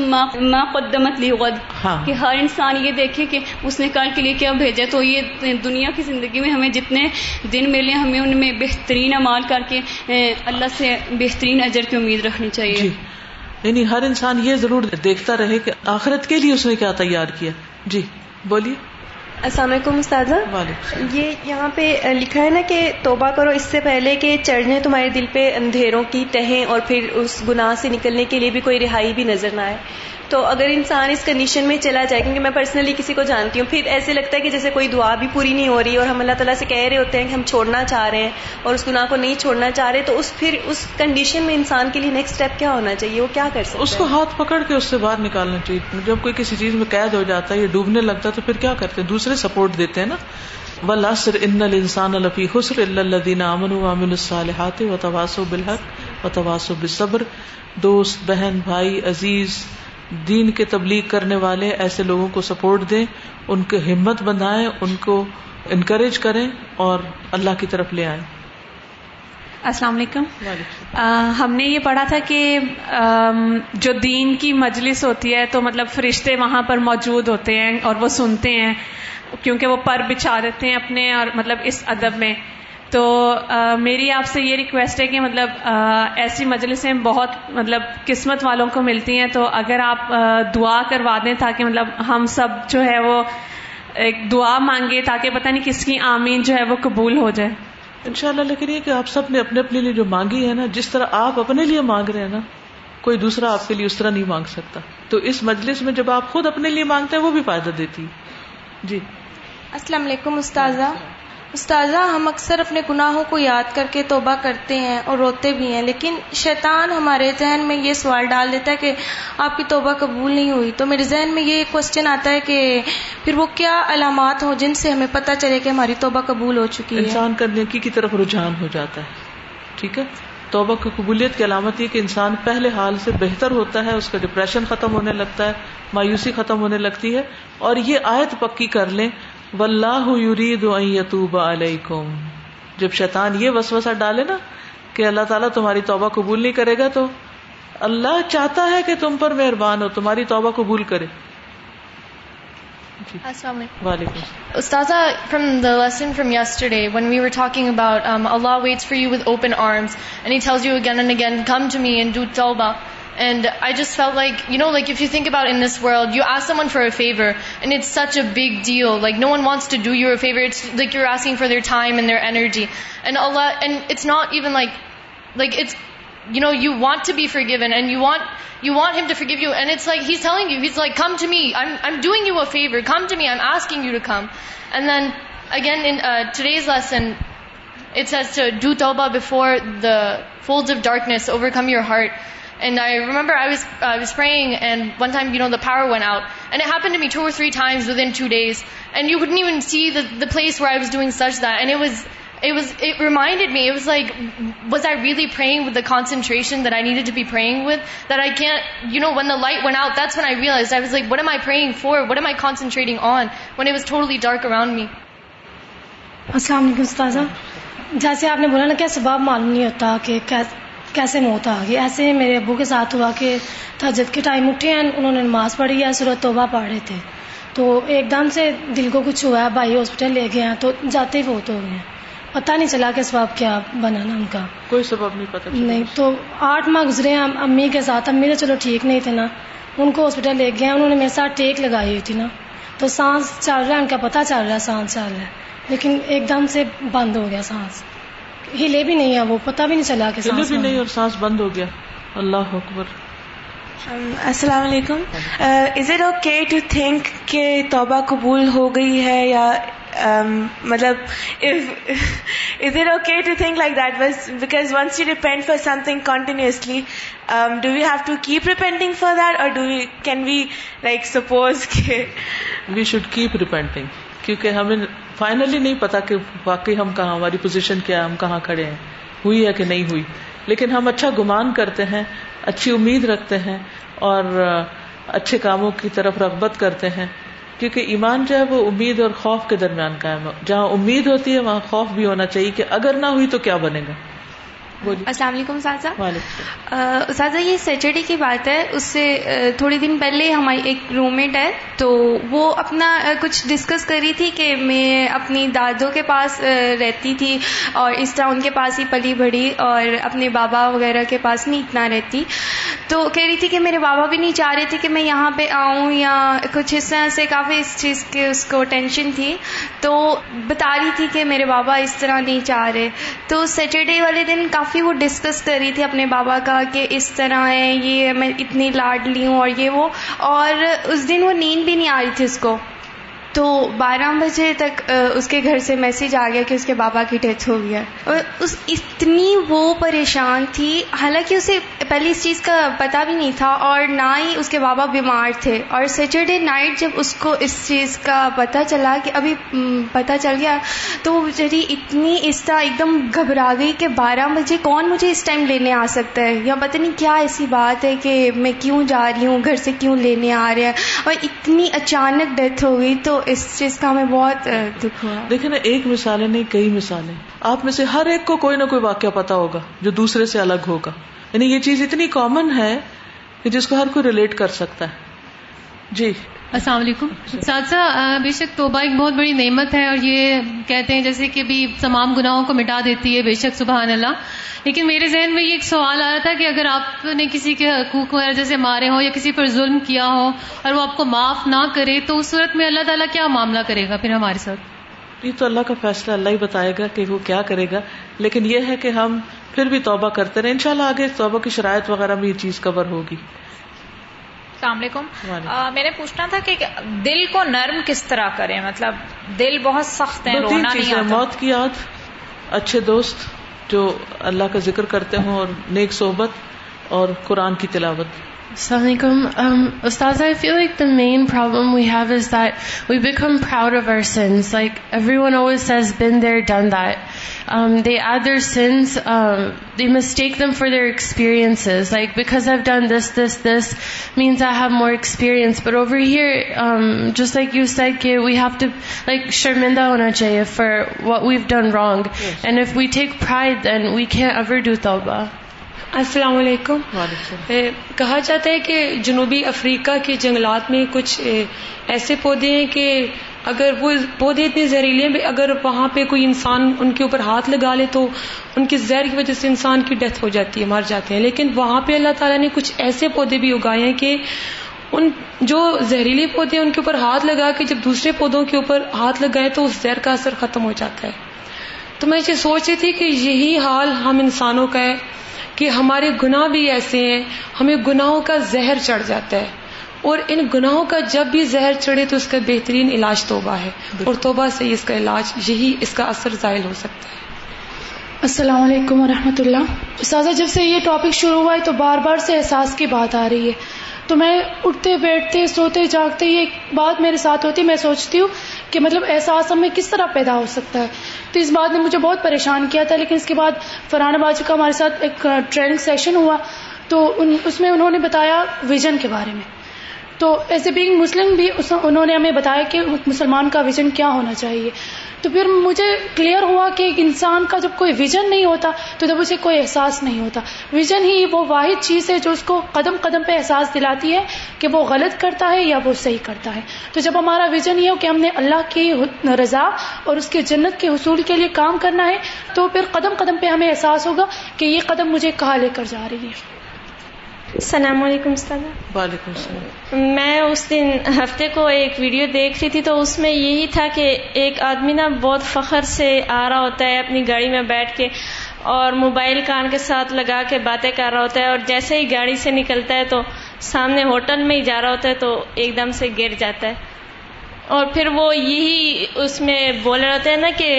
ما قدمت لی غد ہاں۔ کہ ہر انسان یہ دیکھے کہ اس نے کل کے لیے کیا بھیجا تو یہ دنیا کی زندگی میں ہمیں جتنے دن ملے ہمیں ان میں بہترین امال کر کے اللہ سے بہترین اجر کی امید رکھنی چاہیے جی یعنی ہر انسان یہ ضرور دیکھتا رہے کہ آخرت کے لیے اس نے کیا تیار کیا جی بولیے السلام علیکم استاذہ یہ یہاں پہ لکھا ہے نا کہ توبہ کرو اس سے پہلے کہ چڑھنے تمہارے دل پہ اندھیروں کی تہیں اور پھر اس گناہ سے نکلنے کے لیے بھی کوئی رہائی بھی نظر نہ آئے تو اگر انسان اس کنڈیشن میں چلا جائے کیونکہ میں پرسنلی کسی کو جانتی ہوں پھر ایسے لگتا ہے کہ جیسے کوئی دعا بھی پوری نہیں ہو رہی اور ہم اللہ تعالیٰ سے کہہ رہے ہوتے ہیں کہ ہم چھوڑنا چاہ رہے ہیں اور اس گناہ کو نہیں چھوڑنا چاہ رہے تو اس پھر اس کنڈیشن میں انسان کے لیے نیکسٹ اسٹیپ کیا ہونا چاہیے وہ کیا کر سکتا اس کو ہاتھ پکڑ کے اس سے باہر نکالنا چاہیے جب کوئی کسی چیز میں قید ہو جاتا ہے یا ڈوبنے لگتا ہے تو پھر کیا کرتے ہیں دوسرے سپورٹ دیتے ہیں نا ولاسر ان الفی حسر امن امن الصالحات و بلحق و تواس و بصبر دوست بہن بھائی عزیز دین کے تبلیغ کرنے والے ایسے لوگوں کو سپورٹ دیں ان کی ہمت بندھائیں ان کو انکریج کریں اور اللہ کی طرف لے آئیں السلام علیکم ہم نے یہ پڑھا تھا کہ جو دین کی مجلس ہوتی ہے تو مطلب فرشتے وہاں پر موجود ہوتے ہیں اور وہ سنتے ہیں کیونکہ وہ پر بچھا دیتے ہیں اپنے اور مطلب اس ادب میں تو میری آپ سے یہ ریکویسٹ ہے کہ مطلب ایسی مجلسیں بہت مطلب قسمت والوں کو ملتی ہیں تو اگر آپ دعا کروا دیں تاکہ مطلب ہم سب جو ہے وہ ایک دعا مانگے تاکہ پتہ نہیں کس کی آمین جو ہے وہ قبول ہو جائے انشاءاللہ ان شاء اللہ کہ آپ سب نے اپنے اپنے لیے جو مانگی ہے نا جس طرح آپ اپنے لیے مانگ رہے ہیں نا کوئی دوسرا آپ کے لیے اس طرح نہیں مانگ سکتا تو اس مجلس میں جب آپ خود اپنے لیے مانگتے ہیں وہ بھی فائدہ دیتی جی السلام علیکم استاذہ استاذہ ہم اکثر اپنے گناہوں کو یاد کر کے توبہ کرتے ہیں اور روتے بھی ہیں لیکن شیطان ہمارے ذہن میں یہ سوال ڈال دیتا ہے کہ آپ کی توبہ قبول نہیں ہوئی تو میرے ذہن میں یہ کوشچن آتا ہے کہ پھر وہ کیا علامات ہوں جن سے ہمیں پتہ چلے کہ ہماری توبہ قبول ہو چکی انسان ہے انسان کا نیکی کی طرف رجحان ہو جاتا ہے ٹھیک ہے توبہ کی قبولیت کی علامت یہ کہ انسان پہلے حال سے بہتر ہوتا ہے اس کا ڈپریشن ختم ہونے لگتا ہے مایوسی ختم ہونے لگتی ہے اور یہ آیت پکی کر لیں جب شیطان یہ ڈالے نا کہ اللہ تعالیٰ تمہاری توبہ قبول نہیں کرے گا تو اللہ چاہتا ہے کہ تم پر مہربان ہو تمہاری توبہ قبول کرے جی۔ وعلیکم استاذہ from And I just felt like, if you think about in this world, you ask someone for a favor, and it's such a big deal. Like, no one wants to do you a favor. It's like you're asking for their time and their energy. And Allah, and it's not even like it's, you want to be forgiven, and you want Him to forgive you. And it's like, He's telling you, He's like, come to me. I'm doing you a favor. Come to me. I'm asking you to come. And then, again, in uh, today's lesson, it says to do tawbah before the folds of darkness overcome your heart. جیسے آپ نے بولا نا کیا سباب معلوم نہیں ہوتا کہ کیسے موت آ گئی ایسے میرے ابو کے ساتھ ہوا کہ کے ٹائم اٹھے ہیں انہوں نے نماز پڑھی ہے توبہ پڑھ رہے تھے تو ایک دم سے دل کو کچھ ہوا ہے بھائی ہاسپٹل لے گئے ہیں تو جاتے ہی بہت ہو گئے پتا نہیں چلا کہ سباب کیا بنا نا ان کا کوئی نہیں پتا نہیں تو آٹھ ماہ گزرے ہیں امی کے ساتھ امی نے چلو ٹھیک نہیں تھے نا ان کو ہاسپٹل لے گئے ہیں انہوں نے میرے ساتھ ٹیک لگائی ہوئی تھی نا تو سانس چل رہا ہے ان کا پتا چل رہا ہے سانس چل رہا ہے لیکن ایک دم سے بند ہو گیا سانس ہلے بھی نہیں ہے وہ پتا بھی نہیں چلا کہ ہلے بھی نہیں اور سانس بند ہو گیا اللہ اکبر السلام علیکم is it okay to think کہ توبہ قبول ہو گئی ہے یا مطلب is it okay to think like that was because once you depend for something continuously do you have to keep repenting for that اور do can we like suppose کہ وی شوڈ کیپ ریپینٹنگ کیونکہ ہمیں finally نہیں پتا کہ واقعی ہم کہاں ہماری پوزیشن کیا ہم کہاں کھڑے ہیں ہوئی ہے کہ نہیں ہوئی لیکن ہم اچھا گمان کرتے ہیں اچھی امید رکھتے ہیں اور اچھے کاموں کی طرف رغبت کرتے ہیں کیونکہ ایمان جو ہے وہ امید اور خوف کے درمیان قائم ہے جہاں امید ہوتی ہے وہاں خوف بھی ہونا چاہیے کہ اگر نہ ہوئی تو کیا بنے گا السلام علیکم سازا سازا یہ سیٹرڈے کی بات ہے اس سے تھوڑے دن پہلے ہماری ایک روم میٹ ہے تو وہ اپنا کچھ ڈسکس کر رہی تھی کہ میں اپنی دادوں کے پاس رہتی تھی اور اس طرح ان کے پاس ہی پلی بڑی اور اپنے بابا وغیرہ کے پاس نہیں اتنا رہتی تو کہہ رہی تھی کہ میرے بابا بھی نہیں چاہ رہے تھے کہ میں یہاں پہ آؤں یا کچھ اس طرح سے کافی اس چیز کی اس کو ٹینشن تھی تو بتا رہی تھی کہ میرے بابا اس طرح نہیں چاہ رہے تو سیٹرڈے والے دن کافی کافی وہ ڈسکس کر رہی تھی اپنے بابا کا کہ اس طرح ہے یہ میں اتنی لاڈلی ہوں اور یہ وہ اور اس دن وہ نیند بھی نہیں آ رہی تھی اس کو تو بارہ بجے تک اس کے گھر سے میسج آ گیا کہ اس کے بابا کی ڈیتھ ہو گیا اور اس اتنی وہ پریشان تھی حالانکہ اسے پہلے اس چیز کا پتہ بھی نہیں تھا اور نہ ہی اس کے بابا بیمار تھے اور سیٹرڈے نائٹ جب اس کو اس چیز کا پتہ چلا کہ ابھی پتہ چل گیا تو وہ بیچاری اتنی اس طرح ایک دم گھبرا گئی کہ بارہ بجے کون مجھے اس ٹائم لینے آ سکتا ہے یا پتہ نہیں کیا ایسی بات ہے کہ میں کیوں جا رہی ہوں گھر سے کیوں لینے آ رہا ہے اور اتنی اچانک ڈیتھ ہو گئی تو اس چیز کا ہمیں بہت دکھ ہوا دیکھیں نا ایک مثال ہے نہیں کئی مثالیں آپ میں سے ہر ایک کو کوئی نہ کوئی واقعہ پتا ہوگا جو دوسرے سے الگ ہوگا یعنی یہ چیز اتنی کامن ہے کہ جس کو ہر کوئی ریلیٹ کر سکتا ہے جی السلام علیکم ساتھ بے شک توبہ ایک بہت بڑی نعمت ہے اور یہ کہتے ہیں جیسے کہ بھی تمام گناہوں کو مٹا دیتی ہے بے شک سبحان اللہ لیکن میرے ذہن میں یہ ایک سوال آیا تھا کہ اگر آپ نے کسی کے حقوق وغیرہ جیسے مارے ہوں یا کسی پر ظلم کیا ہو اور وہ آپ کو معاف نہ کرے تو اس صورت میں اللہ تعالیٰ کیا معاملہ کرے گا پھر ہمارے ساتھ یہ تو اللہ کا فیصلہ اللہ ہی بتائے گا کہ وہ کیا کرے گا لیکن یہ ہے کہ ہم پھر بھی توبہ کرتے رہے ان شاء اللہ آگے توبہ کی شرائط وغیرہ میں یہ چیز کور ہوگی السلام علیکم میں نے پوچھنا تھا کہ دل کو نرم کس طرح کرے مطلب دل بہت سخت ہے رونا نہیں آتا موت کی یاد اچھے دوست جو اللہ کا ذکر کرتے ہوں اور نیک صحبت اور قرآن کی تلاوت السلام علیکم استاذ I feel like the main problem we have is that we become proud of our sins like everyone who's has been there done that they are sins they mistake them for their experiences like because have done this this this means I have more experience per over here just like you کہ we have to like شرمندہ ہونا چاہیے for we've done wrong and if we take fry then we can ever do ٹابا السلام علیکم کہا جاتا ہے کہ جنوبی افریقہ کے جنگلات میں کچھ ایسے پودے ہیں کہ اگر وہ پودے اتنے زہریلے ہیں اگر وہاں پہ کوئی انسان ان کے اوپر ہاتھ لگا لے تو ان کی زہر کی وجہ سے انسان کی ڈیتھ ہو جاتی ہے مر جاتے ہیں لیکن وہاں پہ اللہ تعالیٰ نے کچھ ایسے پودے بھی اگائے ہیں کہ ان جو زہریلے پودے ہیں ان کے اوپر ہاتھ لگا کے جب دوسرے پودوں کے اوپر ہاتھ لگائے تو اس زہر کا اثر ختم ہو جاتا ہے تو میں یہ سوچ رہی تھی کہ یہی حال ہم انسانوں کا ہے کہ ہمارے گناہ بھی ایسے ہیں ہمیں گناہوں کا زہر چڑھ جاتا ہے اور ان گناہوں کا جب بھی زہر چڑھے تو اس کا بہترین علاج توبہ ہے اور توبہ سے اس کا علاج یہی اس کا اثر ظاہر ہو سکتا ہے السلام علیکم و رحمت اللہ سازا جب سے یہ ٹاپک شروع ہوا ہے تو بار بار سے احساس کی بات آ رہی ہے تو میں اٹھتے بیٹھتے سوتے جاگتے یہ بات میرے ساتھ ہوتی میں سوچتی ہوں کہ مطلب احساس ہم میں کس طرح پیدا ہو سکتا ہے تو اس بات نے مجھے بہت پریشان کیا تھا لیکن اس کے بعد فرحان باجی کا ہمارے ساتھ ایک ٹریننگ سیشن ہوا تو اس میں انہوں نے بتایا ویژن کے بارے میں تو ایز اے بینگ مسلم بھی انہوں نے ہمیں بتایا کہ مسلمان کا ویژن کیا ہونا چاہیے تو پھر مجھے کلیئر ہوا کہ ایک انسان کا جب کوئی ویژن نہیں ہوتا تو جب اسے کوئی احساس نہیں ہوتا ویژن ہی وہ واحد چیز ہے جو اس کو قدم قدم پہ احساس دلاتی ہے کہ وہ غلط کرتا ہے یا وہ صحیح کرتا ہے تو جب ہمارا ویژن یہ ہو کہ ہم نے اللہ کی رضا اور اس کے جنت کے حصول کے لیے کام کرنا ہے تو پھر قدم قدم پہ ہمیں احساس ہوگا کہ یہ قدم مجھے کہاں لے کر جا رہی ہے السلام علیکم استاد وعلیکم السلام میں اس دن ہفتے کو ایک ویڈیو دیکھ رہی تھی تو اس میں یہی تھا کہ ایک آدمی نا بہت فخر سے آ رہا ہوتا ہے اپنی گاڑی میں بیٹھ کے اور موبائل کان کے ساتھ لگا کے باتیں کر رہا ہوتا ہے اور جیسے ہی گاڑی سے نکلتا ہے تو سامنے ہوٹل میں ہی جا رہا ہوتا ہے تو ایک دم سے گر جاتا ہے اور پھر وہ یہی اس میں بول رہے ہوتے ہیں نا کہ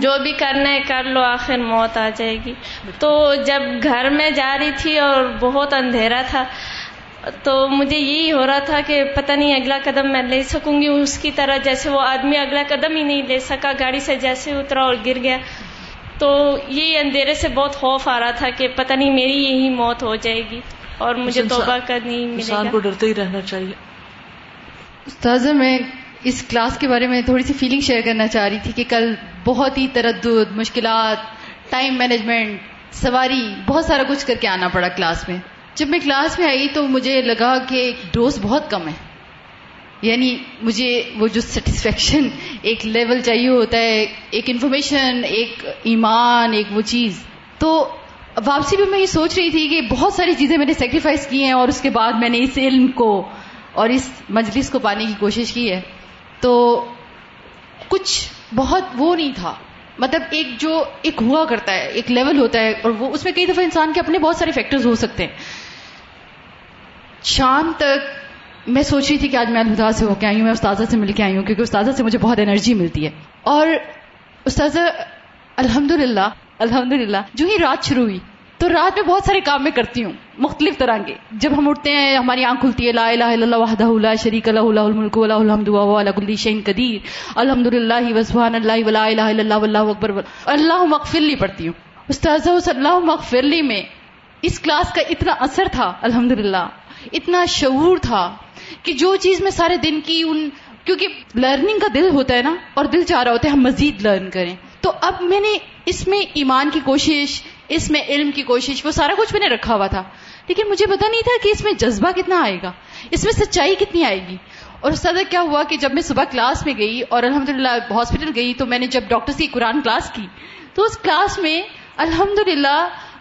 جو بھی کرنا ہے کر لو آخر موت آ جائے گی تو جب گھر میں جا رہی تھی اور بہت اندھیرا تھا تو مجھے یہی ہو رہا تھا کہ پتہ نہیں اگلا قدم میں لے سکوں گی اس کی طرح جیسے وہ آدمی اگلا قدم ہی نہیں لے سکا گاڑی سے جیسے اترا اور گر گیا تو یہ اندھیرے سے بہت خوف آ رہا تھا کہ پتہ نہیں میری یہی موت ہو جائے گی اور مجھے اچھا، توبہ کرنی نہیں کو ڈرتے ہی رہنا چاہیے میں اس کلاس کے بارے میں تھوڑی سی فیلنگ شیئر کرنا چاہ رہی تھی کہ کل بہت ہی تردد مشکلات ٹائم مینجمنٹ سواری بہت سارا کچھ کر کے آنا پڑا کلاس میں جب میں کلاس میں آئی تو مجھے لگا کہ ڈوز بہت کم ہے یعنی مجھے وہ جو سیٹسفیکشن ایک لیول چاہیے ہوتا ہے ایک انفارمیشن ایک ایمان ایک وہ چیز تو واپسی بھی میں یہ سوچ رہی تھی کہ بہت ساری چیزیں میں نے سیکریفائس کی ہیں اور اس کے بعد میں نے اس علم کو اور اس مجلس کو پانے کی کوشش کی ہے تو کچھ بہت وہ نہیں تھا مطلب ایک جو ایک ہوا کرتا ہے ایک لیول ہوتا ہے اور وہ اس میں کئی دفعہ انسان کے اپنے بہت سارے فیکٹرز ہو سکتے ہیں شام تک میں سوچ رہی تھی کہ آج میں الحمداعظ سے ہو کے آئی ہوں میں استاذہ سے مل کے آئی ہوں کیونکہ استاذہ سے مجھے بہت انرجی ملتی ہے اور استاذہ الحمد للہ الحمد للہ جو ہی رات شروع ہوئی تو رات میں بہت سارے کام میں کرتی ہوں مختلف طرح کے جب ہم اٹھتے ہیں ہماری آنکھ کھلتی ہے لا الہ الا اللہ وحدہ لا شریک اللہ شريق اللہ شہ قدير الحمدلى وز اللہ ولا اكبر اللہ لی پڑھتی ہوں اس اللہ لی میں اس کلاس کا اتنا اثر تھا الحمد اتنا شعور تھا کہ جو چیز میں سارے دن کی ان کیونکہ لرننگ کا دل ہوتا ہے نا اور دل چاہ رہا ہوتا ہے ہم مزید لرن کریں تو اب میں نے اس میں ایمان کی کوشش اس میں علم کی کوشش وہ سارا کچھ میں نے رکھا ہوا تھا لیکن مجھے پتا نہیں تھا کہ اس میں جذبہ کتنا آئے گا اس میں سچائی کتنی آئے گی اور کیا ہوا کہ جب میں صبح کلاس میں گئی اور الحمد للہ ہاسپٹل گئی تو میں نے جب ڈاکٹر سے تو اس کلاس میں الحمد للہ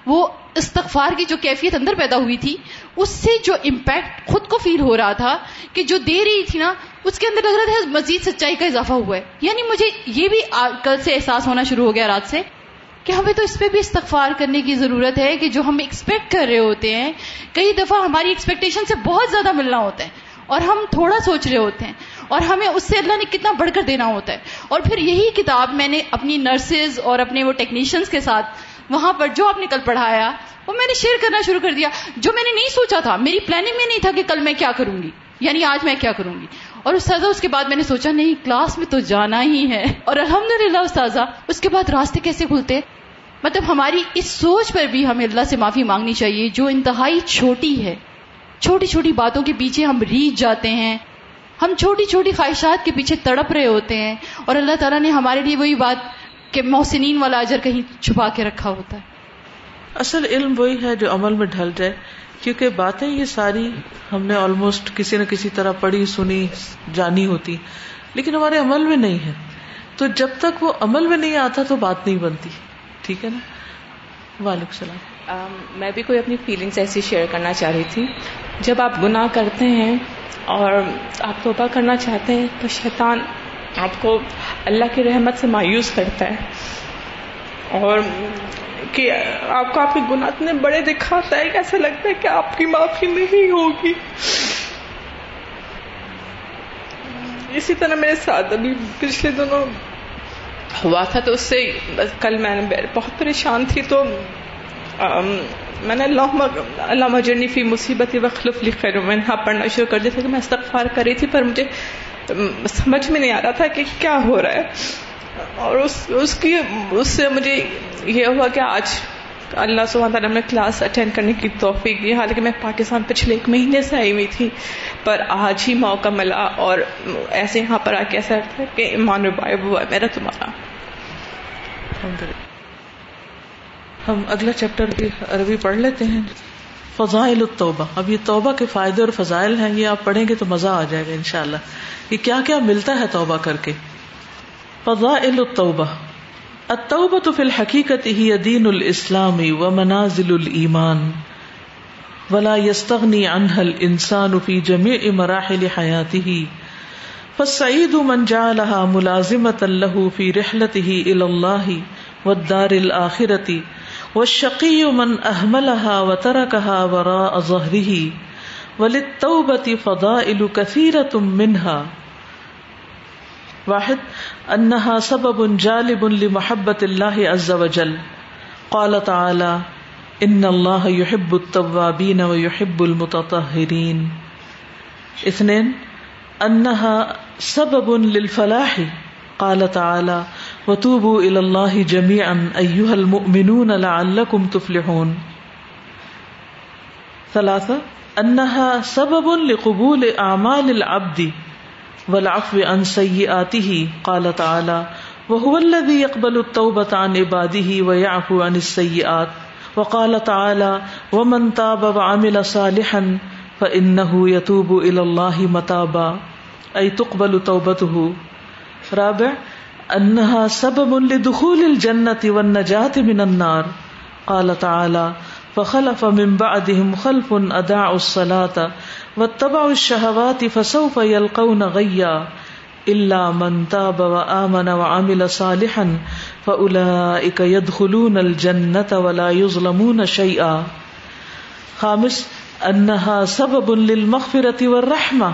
وہ استغفار کی جو کیفیت اندر پیدا ہوئی تھی اس سے جو امپیکٹ خود کو فیل ہو رہا تھا کہ جو دے رہی تھی نا اس کے اندر لگ رہا تھا مزید سچائی کا اضافہ ہوا ہے یعنی مجھے یہ بھی کل سے احساس ہونا شروع ہو گیا رات سے کہ ہمیں تو اس پہ بھی استغفار کرنے کی ضرورت ہے کہ جو ہم ایکسپیکٹ کر رہے ہوتے ہیں کئی دفعہ ہماری ایکسپیکٹیشن سے بہت زیادہ ملنا ہوتا ہے اور ہم تھوڑا سوچ رہے ہوتے ہیں اور ہمیں اس سے اللہ نے کتنا بڑھ کر دینا ہوتا ہے اور پھر یہی کتاب میں نے اپنی نرسز اور اپنے وہ ٹیکنیشینس کے ساتھ وہاں پر جو آپ نے کل پڑھایا وہ میں نے شیئر کرنا شروع کر دیا جو میں نے نہیں سوچا تھا میری پلاننگ میں نہیں تھا کہ کل میں کیا کروں گی یعنی آج میں کیا کروں گی اور استاذہ اس کے بعد میں نے سوچا نہیں کلاس میں تو جانا ہی ہے اور الحمد للہ بعد راستے کیسے کھلتے مطلب ہماری اس سوچ پر بھی ہمیں اللہ سے معافی مانگنی چاہیے جو انتہائی چھوٹی ہے چھوٹی چھوٹی باتوں کے پیچھے ہم ریچھ جاتے ہیں ہم چھوٹی چھوٹی خواہشات کے پیچھے تڑپ رہے ہوتے ہیں اور اللہ تعالیٰ نے ہمارے لیے وہی بات کہ محسنین والا اجر کہیں چھپا کے رکھا ہوتا ہے اصل علم وہی ہے جو عمل میں ڈھل جائے کیونکہ باتیں یہ ساری ہم نے آلموسٹ کسی نہ کسی طرح پڑھی سنی جانی ہوتی لیکن ہمارے عمل میں نہیں ہے تو جب تک وہ عمل میں نہیں آتا تو بات نہیں بنتی ٹھیک ہے نا وعلیکم السلام میں بھی کوئی اپنی فیلنگس ایسی شیئر کرنا چاہ رہی تھی جب آپ گناہ کرتے ہیں اور آپ توبہ کرنا چاہتے ہیں تو شیطان آپ کو اللہ کی رحمت سے مایوس کرتا ہے اور کہ آپ آپ کے گناہ اتنے بڑے دکھاتا ہے ایسا لگتا ہے کہ آپ کی معافی نہیں ہوگی اسی طرح میرے ساتھ ابھی پچھلے دنوں ہوا تھا تو اس سے کل میں نے بہت پریشان تھی تو میں نے اللہ فی مصیبت وخلوف لکھ کر پڑھنا شروع کر دیا تھا کہ میں استغفار کر رہی تھی پر مجھے سمجھ میں نہیں آ رہا تھا کہ کیا ہو رہا ہے اور اس اس اس کی سے مجھے یہ ہوا کہ آج اللہ تعالیٰ نے کلاس اٹینڈ کرنے کی توفیق دی حالانکہ میں پاکستان پچھلے ایک مہینے سے آئی ہوئی تھی پر آج ہی موقع ملا اور ایسے یہاں پر آ کے ایسا کہ ایمان ہوا میرا تمہارا ہم اگلا چیپٹر بھی عربی پڑھ لیتے ہیں فضائل التوبہ اب یہ توبہ کے فائدے اور فضائل ہیں یہ آپ پڑھیں گے تو مزہ آ جائے گا انشاءاللہ یہ کیا کیا ملتا ہے توبہ کر کے فضائل التوبہ التوبہ تو فی الحقیقت ہی دین الاسلام و منازل الایمان ولا یستغنی عنہ الانسان فی جمیع مراحل حیاته فالسعید من جعلها ملازمتا له فی رحلته الى اللہ والدار الاخرتی والشقی من احملها وترکها وراء ظهره وللتوبة فضائل كثيرة منها واحد انہا سبب جالب لمحبت اللہ عز و جل قال تعالی ان اللہ یحب التوابین و یحب المتطہرین اثنین انہا سبب للفلاح قال تعالی وتوبوا الى اللہ جميعا ایوہ المؤمنون لعلكم تفلحون ثلاثہ انہا سبب لقبول اعمال العبدی ولاف ان سی آتی ہی کال تعالی وہ الدی اقبال بتان عبادی ہی و یا ان سی آت و کال تعلی و منتا بب عامل صالحن و ان یتوب اللہ متابا اے تقبل توبت رابع انها سبب لدخول الجنة والنجاة من النار قال تعالى فخلف من بعدهم خلف اداعوا الصلاة واتبعوا الشهوات فسوف يلقون غيا الا من تاب وآمن وعمل صالحا فأولئك يدخلون الجنة ولا يظلمون شيئا خامس انها سبب للمغفرة والرحمه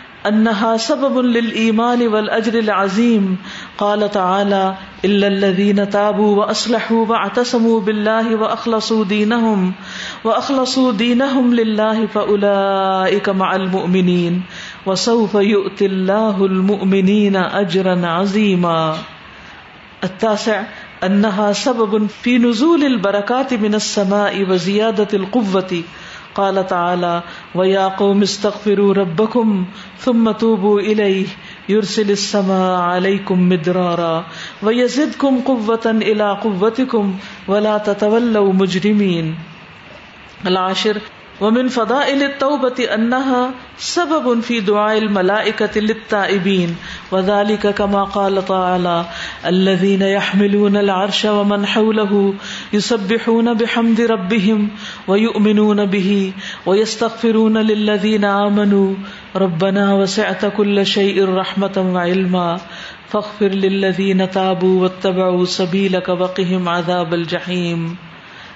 انها سبب للايمان والاجر العظيم قال تعالى الا الذين تابوا واصلحوا واعتصموا بالله واخلصوا دينهم واخلصوا دينهم لله فاولئك مع المؤمنين وسوف يؤتي الله المؤمنين اجرا عظيما التاسع انها سبب في نزول البركات من السماء وزياده القوه قال تعالی ویا قوم استغفروا ربکم ثم توبوا الیہ یرسل السماء علیکم مدرارا ویزدکم قوة الى قوتکم ولا تتولوا مجرمین العاشر ومن فضائل التوبة أنها سبب في دعاء الملائكة للتائبين وذلك كما قال تعالى الذين يحملون العرش ومن حوله يسبحون بحمد ربهم ويؤمنون به ويستغفرون للذين آمنوا ربنا وسعت كل شيء رحمة وعلما فاغفر للذين تابوا واتبعوا سبيلك وقهم عذاب الجحيم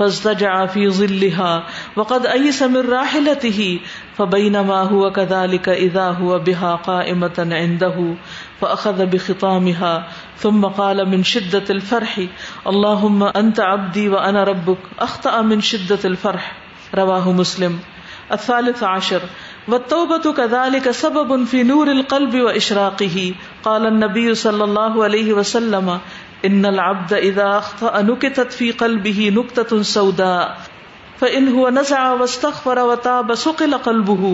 فاضطجع في ظلها وقد ايس من راحلته فبينما هو كذلك اذا هو بها قائمه عنده فاخذ بخطامها ثم قال من شده الفرح اللهم انت عبدي وانا ربك اخطا من شده الفرح رواه مسلم الثالث عشر والتوبة كذلك سبب في نور القلب وإشراقه قال النبي صلى الله عليه وسلم ان العبد اذا اخطا نكتت في قلبه نقطه سوداء فان هو نزع واستغفر وتاب سقل قلبه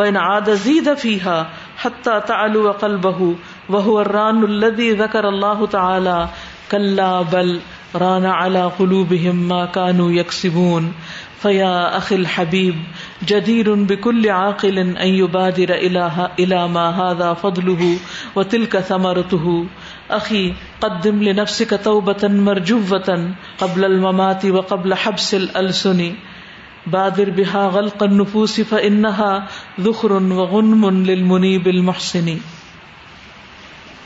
وان عاد زيد فيها حتى تعلو قلبه وهو الران الذي ذكر الله تعالى كلا بل ران على قلوبهم ما كانوا يكسبون فيا اخي الحبيب جدير بكل عاقل ان يبادر الى الى ما هذا فضله وتلك ثمرته عقی قدمت مرجوطن قبل الماتی و قبل حبس السنی بادر بحا غلق النفوس فإنها ذخر دخ رن وغن بل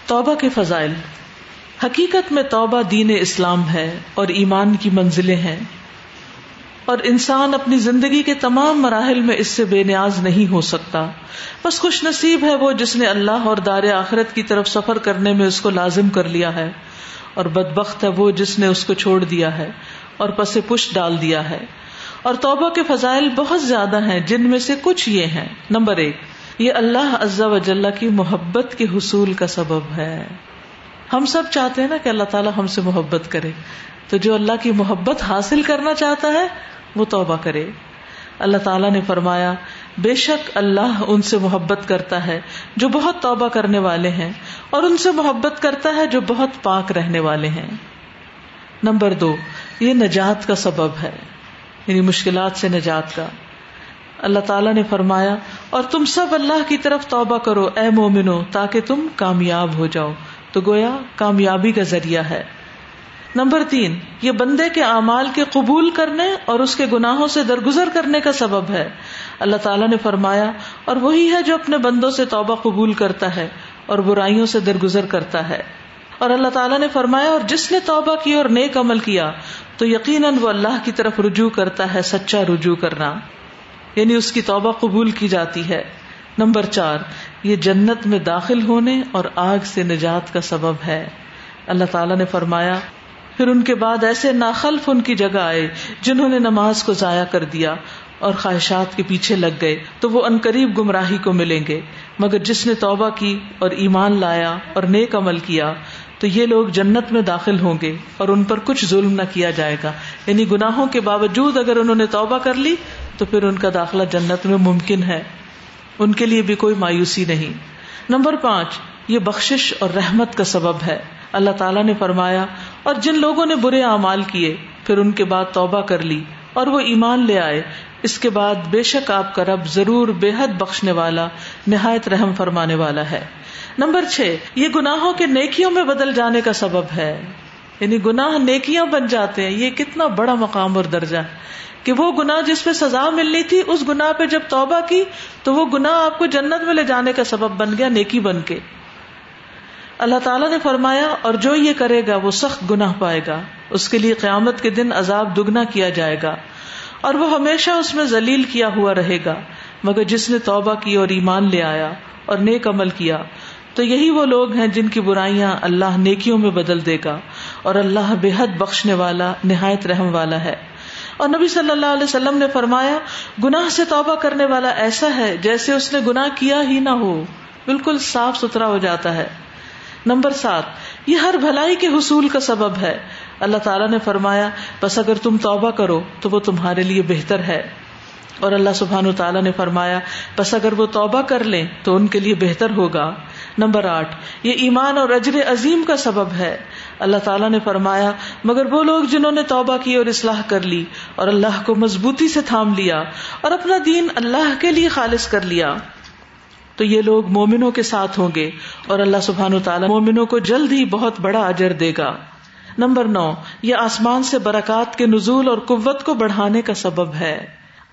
توبہ کے فضائل حقیقت میں توبہ دین اسلام ہے اور ایمان کی منزلیں ہیں اور انسان اپنی زندگی کے تمام مراحل میں اس سے بے نیاز نہیں ہو سکتا بس خوش نصیب ہے وہ جس نے اللہ اور دار آخرت کی طرف سفر کرنے میں اس کو لازم کر لیا ہے اور بد بخت ہے وہ جس نے اس کو چھوڑ دیا ہے اور پس پش ڈال دیا ہے اور توبہ کے فضائل بہت زیادہ ہیں جن میں سے کچھ یہ ہیں نمبر ایک یہ اللہ عزا وجل کی محبت کے حصول کا سبب ہے ہم سب چاہتے ہیں نا کہ اللہ تعالیٰ ہم سے محبت کرے تو جو اللہ کی محبت حاصل کرنا چاہتا ہے وہ توبہ کرے اللہ تعالیٰ نے فرمایا بے شک اللہ ان سے محبت کرتا ہے جو بہت توبہ کرنے والے ہیں اور ان سے محبت کرتا ہے جو بہت پاک رہنے والے ہیں نمبر دو یہ نجات کا سبب ہے یعنی مشکلات سے نجات کا اللہ تعالیٰ نے فرمایا اور تم سب اللہ کی طرف توبہ کرو اے مومنو تاکہ تم کامیاب ہو جاؤ تو گویا کامیابی کا ذریعہ ہے نمبر تین یہ بندے کے اعمال کے قبول کرنے اور اس کے گناہوں سے درگزر کرنے کا سبب ہے اللہ تعالیٰ نے فرمایا اور وہی ہے جو اپنے بندوں سے توبہ قبول کرتا ہے اور برائیوں سے درگزر کرتا ہے اور اللہ تعالیٰ نے فرمایا اور جس نے توبہ کی اور نیک عمل کیا تو یقیناً وہ اللہ کی طرف رجوع کرتا ہے سچا رجوع کرنا یعنی اس کی توبہ قبول کی جاتی ہے نمبر چار یہ جنت میں داخل ہونے اور آگ سے نجات کا سبب ہے اللہ تعالیٰ نے فرمایا پھر ان کے بعد ایسے ناخلف ان کی جگہ آئے جنہوں نے نماز کو ضائع کر دیا اور خواہشات کے پیچھے لگ گئے تو وہ انقریب گمراہی کو ملیں گے مگر جس نے توبہ کی اور ایمان لایا اور نیک عمل کیا تو یہ لوگ جنت میں داخل ہوں گے اور ان پر کچھ ظلم نہ کیا جائے گا یعنی گناہوں کے باوجود اگر انہوں نے توبہ کر لی تو پھر ان کا داخلہ جنت میں ممکن ہے ان کے لیے بھی کوئی مایوسی نہیں نمبر پانچ یہ بخشش اور رحمت کا سبب ہے اللہ تعالیٰ نے فرمایا اور جن لوگوں نے برے اعمال کیے پھر ان کے بعد توبہ کر لی اور وہ ایمان لے آئے اس کے بعد بے شک آپ کا رب ضرور بے حد بخشنے والا نہایت رحم فرمانے والا ہے نمبر چھ یہ گناہوں کے نیکیوں میں بدل جانے کا سبب ہے یعنی گناہ نیکیاں بن جاتے ہیں یہ کتنا بڑا مقام اور درجہ کہ وہ گناہ جس پہ سزا ملنی تھی اس گناہ پہ جب توبہ کی تو وہ گناہ آپ کو جنت میں لے جانے کا سبب بن گیا نیکی بن کے اللہ تعالیٰ نے فرمایا اور جو یہ کرے گا وہ سخت گناہ پائے گا اس کے لیے قیامت کے دن عذاب دگنا کیا جائے گا اور وہ ہمیشہ اس میں ذلیل کیا ہوا رہے گا مگر جس نے توبہ کی اور ایمان لے آیا اور نیک عمل کیا تو یہی وہ لوگ ہیں جن کی برائیاں اللہ نیکیوں میں بدل دے گا اور اللہ بے حد بخشنے والا نہایت رحم والا ہے اور نبی صلی اللہ علیہ وسلم نے فرمایا گناہ سے توبہ کرنے والا ایسا ہے جیسے اس نے گناہ کیا ہی نہ ہو بالکل صاف ستھرا ہو جاتا ہے نمبر سات یہ ہر بھلائی کے حصول کا سبب ہے اللہ تعالیٰ نے فرمایا بس اگر تم توبہ کرو تو وہ تمہارے لیے بہتر ہے اور اللہ سبحان و تعالیٰ نے فرمایا بس اگر وہ توبہ کر لیں تو ان کے لیے بہتر ہوگا نمبر آٹھ یہ ایمان اور اجر عظیم کا سبب ہے اللہ تعالیٰ نے فرمایا مگر وہ لوگ جنہوں نے توبہ کی اور اصلاح کر لی اور اللہ کو مضبوطی سے تھام لیا اور اپنا دین اللہ کے لیے خالص کر لیا تو یہ لوگ مومنوں کے ساتھ ہوں گے اور اللہ سبحان و تعالیٰ مومنوں کو جلد ہی بہت بڑا اجر دے گا نمبر نو یہ آسمان سے برکات کے نزول اور قوت کو بڑھانے کا سبب ہے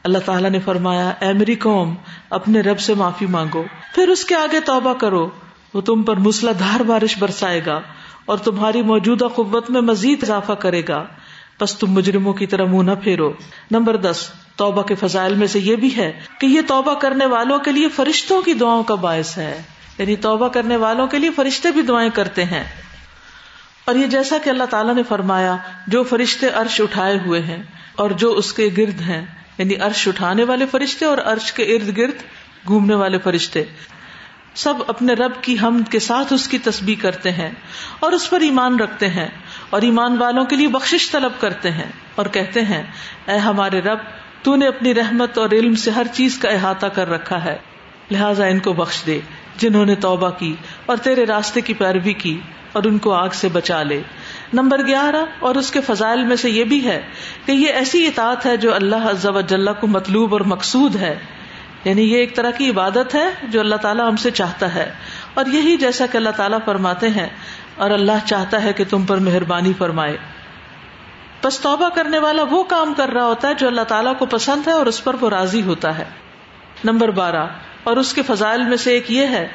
اللہ تعالیٰ نے فرمایا اے میری قوم اپنے رب سے معافی مانگو پھر اس کے آگے توبہ کرو وہ تم پر دھار بارش برسائے گا اور تمہاری موجودہ قوت میں مزید اضافہ کرے گا بس تم مجرموں کی طرح منہ نہ پھیرو نمبر دس توبہ کے فضائل میں سے یہ بھی ہے کہ یہ توبہ کرنے والوں کے لیے فرشتوں کی دعاؤں کا باعث ہے یعنی توبہ کرنے والوں کے لیے فرشتے بھی دعائیں کرتے ہیں اور یہ جیسا کہ اللہ تعالیٰ نے فرمایا جو فرشتے عرش اٹھائے ہوئے ہیں اور جو اس کے گرد ہیں یعنی عرش اٹھانے والے فرشتے اور عرش کے ارد گرد گھومنے والے فرشتے سب اپنے رب کی حمد کے ساتھ اس کی تسبیح کرتے ہیں اور اس پر ایمان رکھتے ہیں اور ایمان والوں کے لیے بخشش طلب کرتے ہیں اور کہتے ہیں اے ہمارے رب تو نے اپنی رحمت اور علم سے ہر چیز کا احاطہ کر رکھا ہے لہٰذا ان کو بخش دے جنہوں نے توبہ کی اور تیرے راستے کی پیروی کی اور ان کو آگ سے بچا لے نمبر گیارہ اور اس کے فضائل میں سے یہ بھی ہے کہ یہ ایسی اطاعت ہے جو اللہ عز و جل کو مطلوب اور مقصود ہے یعنی یہ ایک طرح کی عبادت ہے جو اللہ تعالیٰ ہم سے چاہتا ہے اور یہی جیسا کہ اللہ تعالیٰ فرماتے ہیں اور اللہ چاہتا ہے کہ تم پر مہربانی فرمائے بس توبہ کرنے والا وہ کام کر رہا ہوتا ہے جو اللہ تعالیٰ کو پسند ہے اور اس پر وہ راضی ہوتا ہے نمبر بارہ اور اس کے فضائل میں سے ایک یہ ہے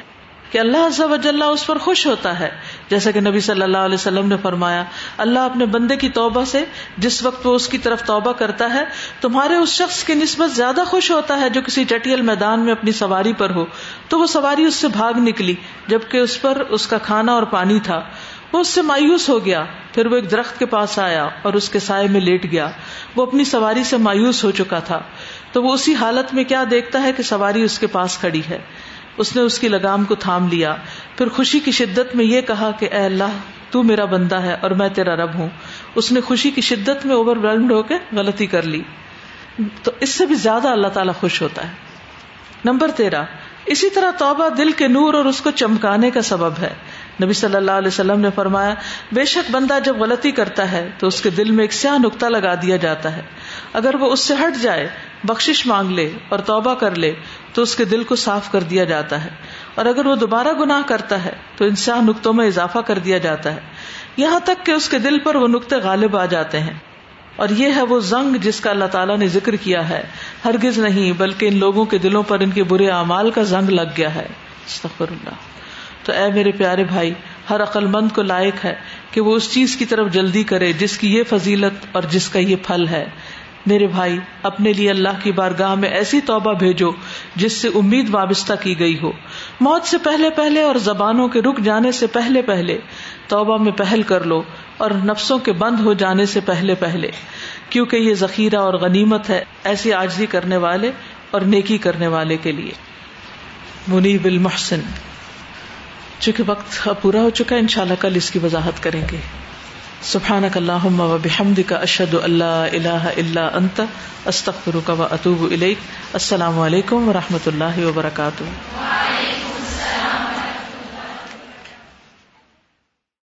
کہ اللہ اس پر خوش ہوتا ہے جیسا کہ نبی صلی اللہ علیہ وسلم نے فرمایا اللہ اپنے بندے کی توبہ سے جس وقت وہ اس کی طرف توبہ کرتا ہے تمہارے اس شخص کی نسبت زیادہ خوش ہوتا ہے جو کسی چٹیل میدان میں اپنی سواری پر ہو تو وہ سواری اس سے بھاگ نکلی جبکہ اس پر اس کا کھانا اور پانی تھا وہ اس سے مایوس ہو گیا پھر وہ ایک درخت کے پاس آیا اور اس کے سائے میں لیٹ گیا وہ اپنی سواری سے مایوس ہو چکا تھا تو وہ اسی حالت میں کیا دیکھتا ہے کہ سواری اس کے پاس کھڑی ہے اس نے اس کی لگام کو تھام لیا پھر خوشی کی شدت میں یہ کہا کہ اے اللہ تو میرا بندہ ہے اور میں تیرا رب ہوں اس نے خوشی کی شدت میں اوور ویلڈ ہو کے غلطی کر لی تو اس سے بھی زیادہ اللہ تعالیٰ خوش ہوتا ہے نمبر تیرہ اسی طرح توبہ دل کے نور اور اس کو چمکانے کا سبب ہے نبی صلی اللہ علیہ وسلم نے فرمایا بے شک بندہ جب غلطی کرتا ہے تو اس کے دل میں ایک سیاہ نقطہ لگا دیا جاتا ہے اگر وہ اس سے ہٹ جائے بخشش مانگ لے اور توبہ کر لے تو اس کے دل کو صاف کر دیا جاتا ہے اور اگر وہ دوبارہ گناہ کرتا ہے تو ان سیاہ نقطوں میں اضافہ کر دیا جاتا ہے یہاں تک کہ اس کے دل پر وہ نقطے غالب آ جاتے ہیں اور یہ ہے وہ زنگ جس کا اللہ تعالیٰ نے ذکر کیا ہے ہرگز نہیں بلکہ ان لوگوں کے دلوں پر ان کے برے اعمال کا زنگ لگ گیا ہے استغفر اللہ تو اے میرے پیارے بھائی ہر عقل مند کو لائق ہے کہ وہ اس چیز کی طرف جلدی کرے جس کی یہ فضیلت اور جس کا یہ پھل ہے میرے بھائی اپنے لیے اللہ کی بارگاہ میں ایسی توبہ بھیجو جس سے امید وابستہ کی گئی ہو موت سے پہلے پہلے اور زبانوں کے رک جانے سے پہلے پہلے توبہ میں پہل کر لو اور نفسوں کے بند ہو جانے سے پہلے پہلے کیونکہ یہ ذخیرہ اور غنیمت ہے ایسی آجزی کرنے والے اور نیکی کرنے والے کے لیے منیب المحسن محسن چونکہ وقت پورا ہو چکا ہے انشاءاللہ اللہ کل اس کی وضاحت کریں گے سبحان کا اللہ بحمد کا اشد اللہ اللہ اللہ استخر و اطوب السلام علیکم و رحمۃ اللہ وبرکاتہ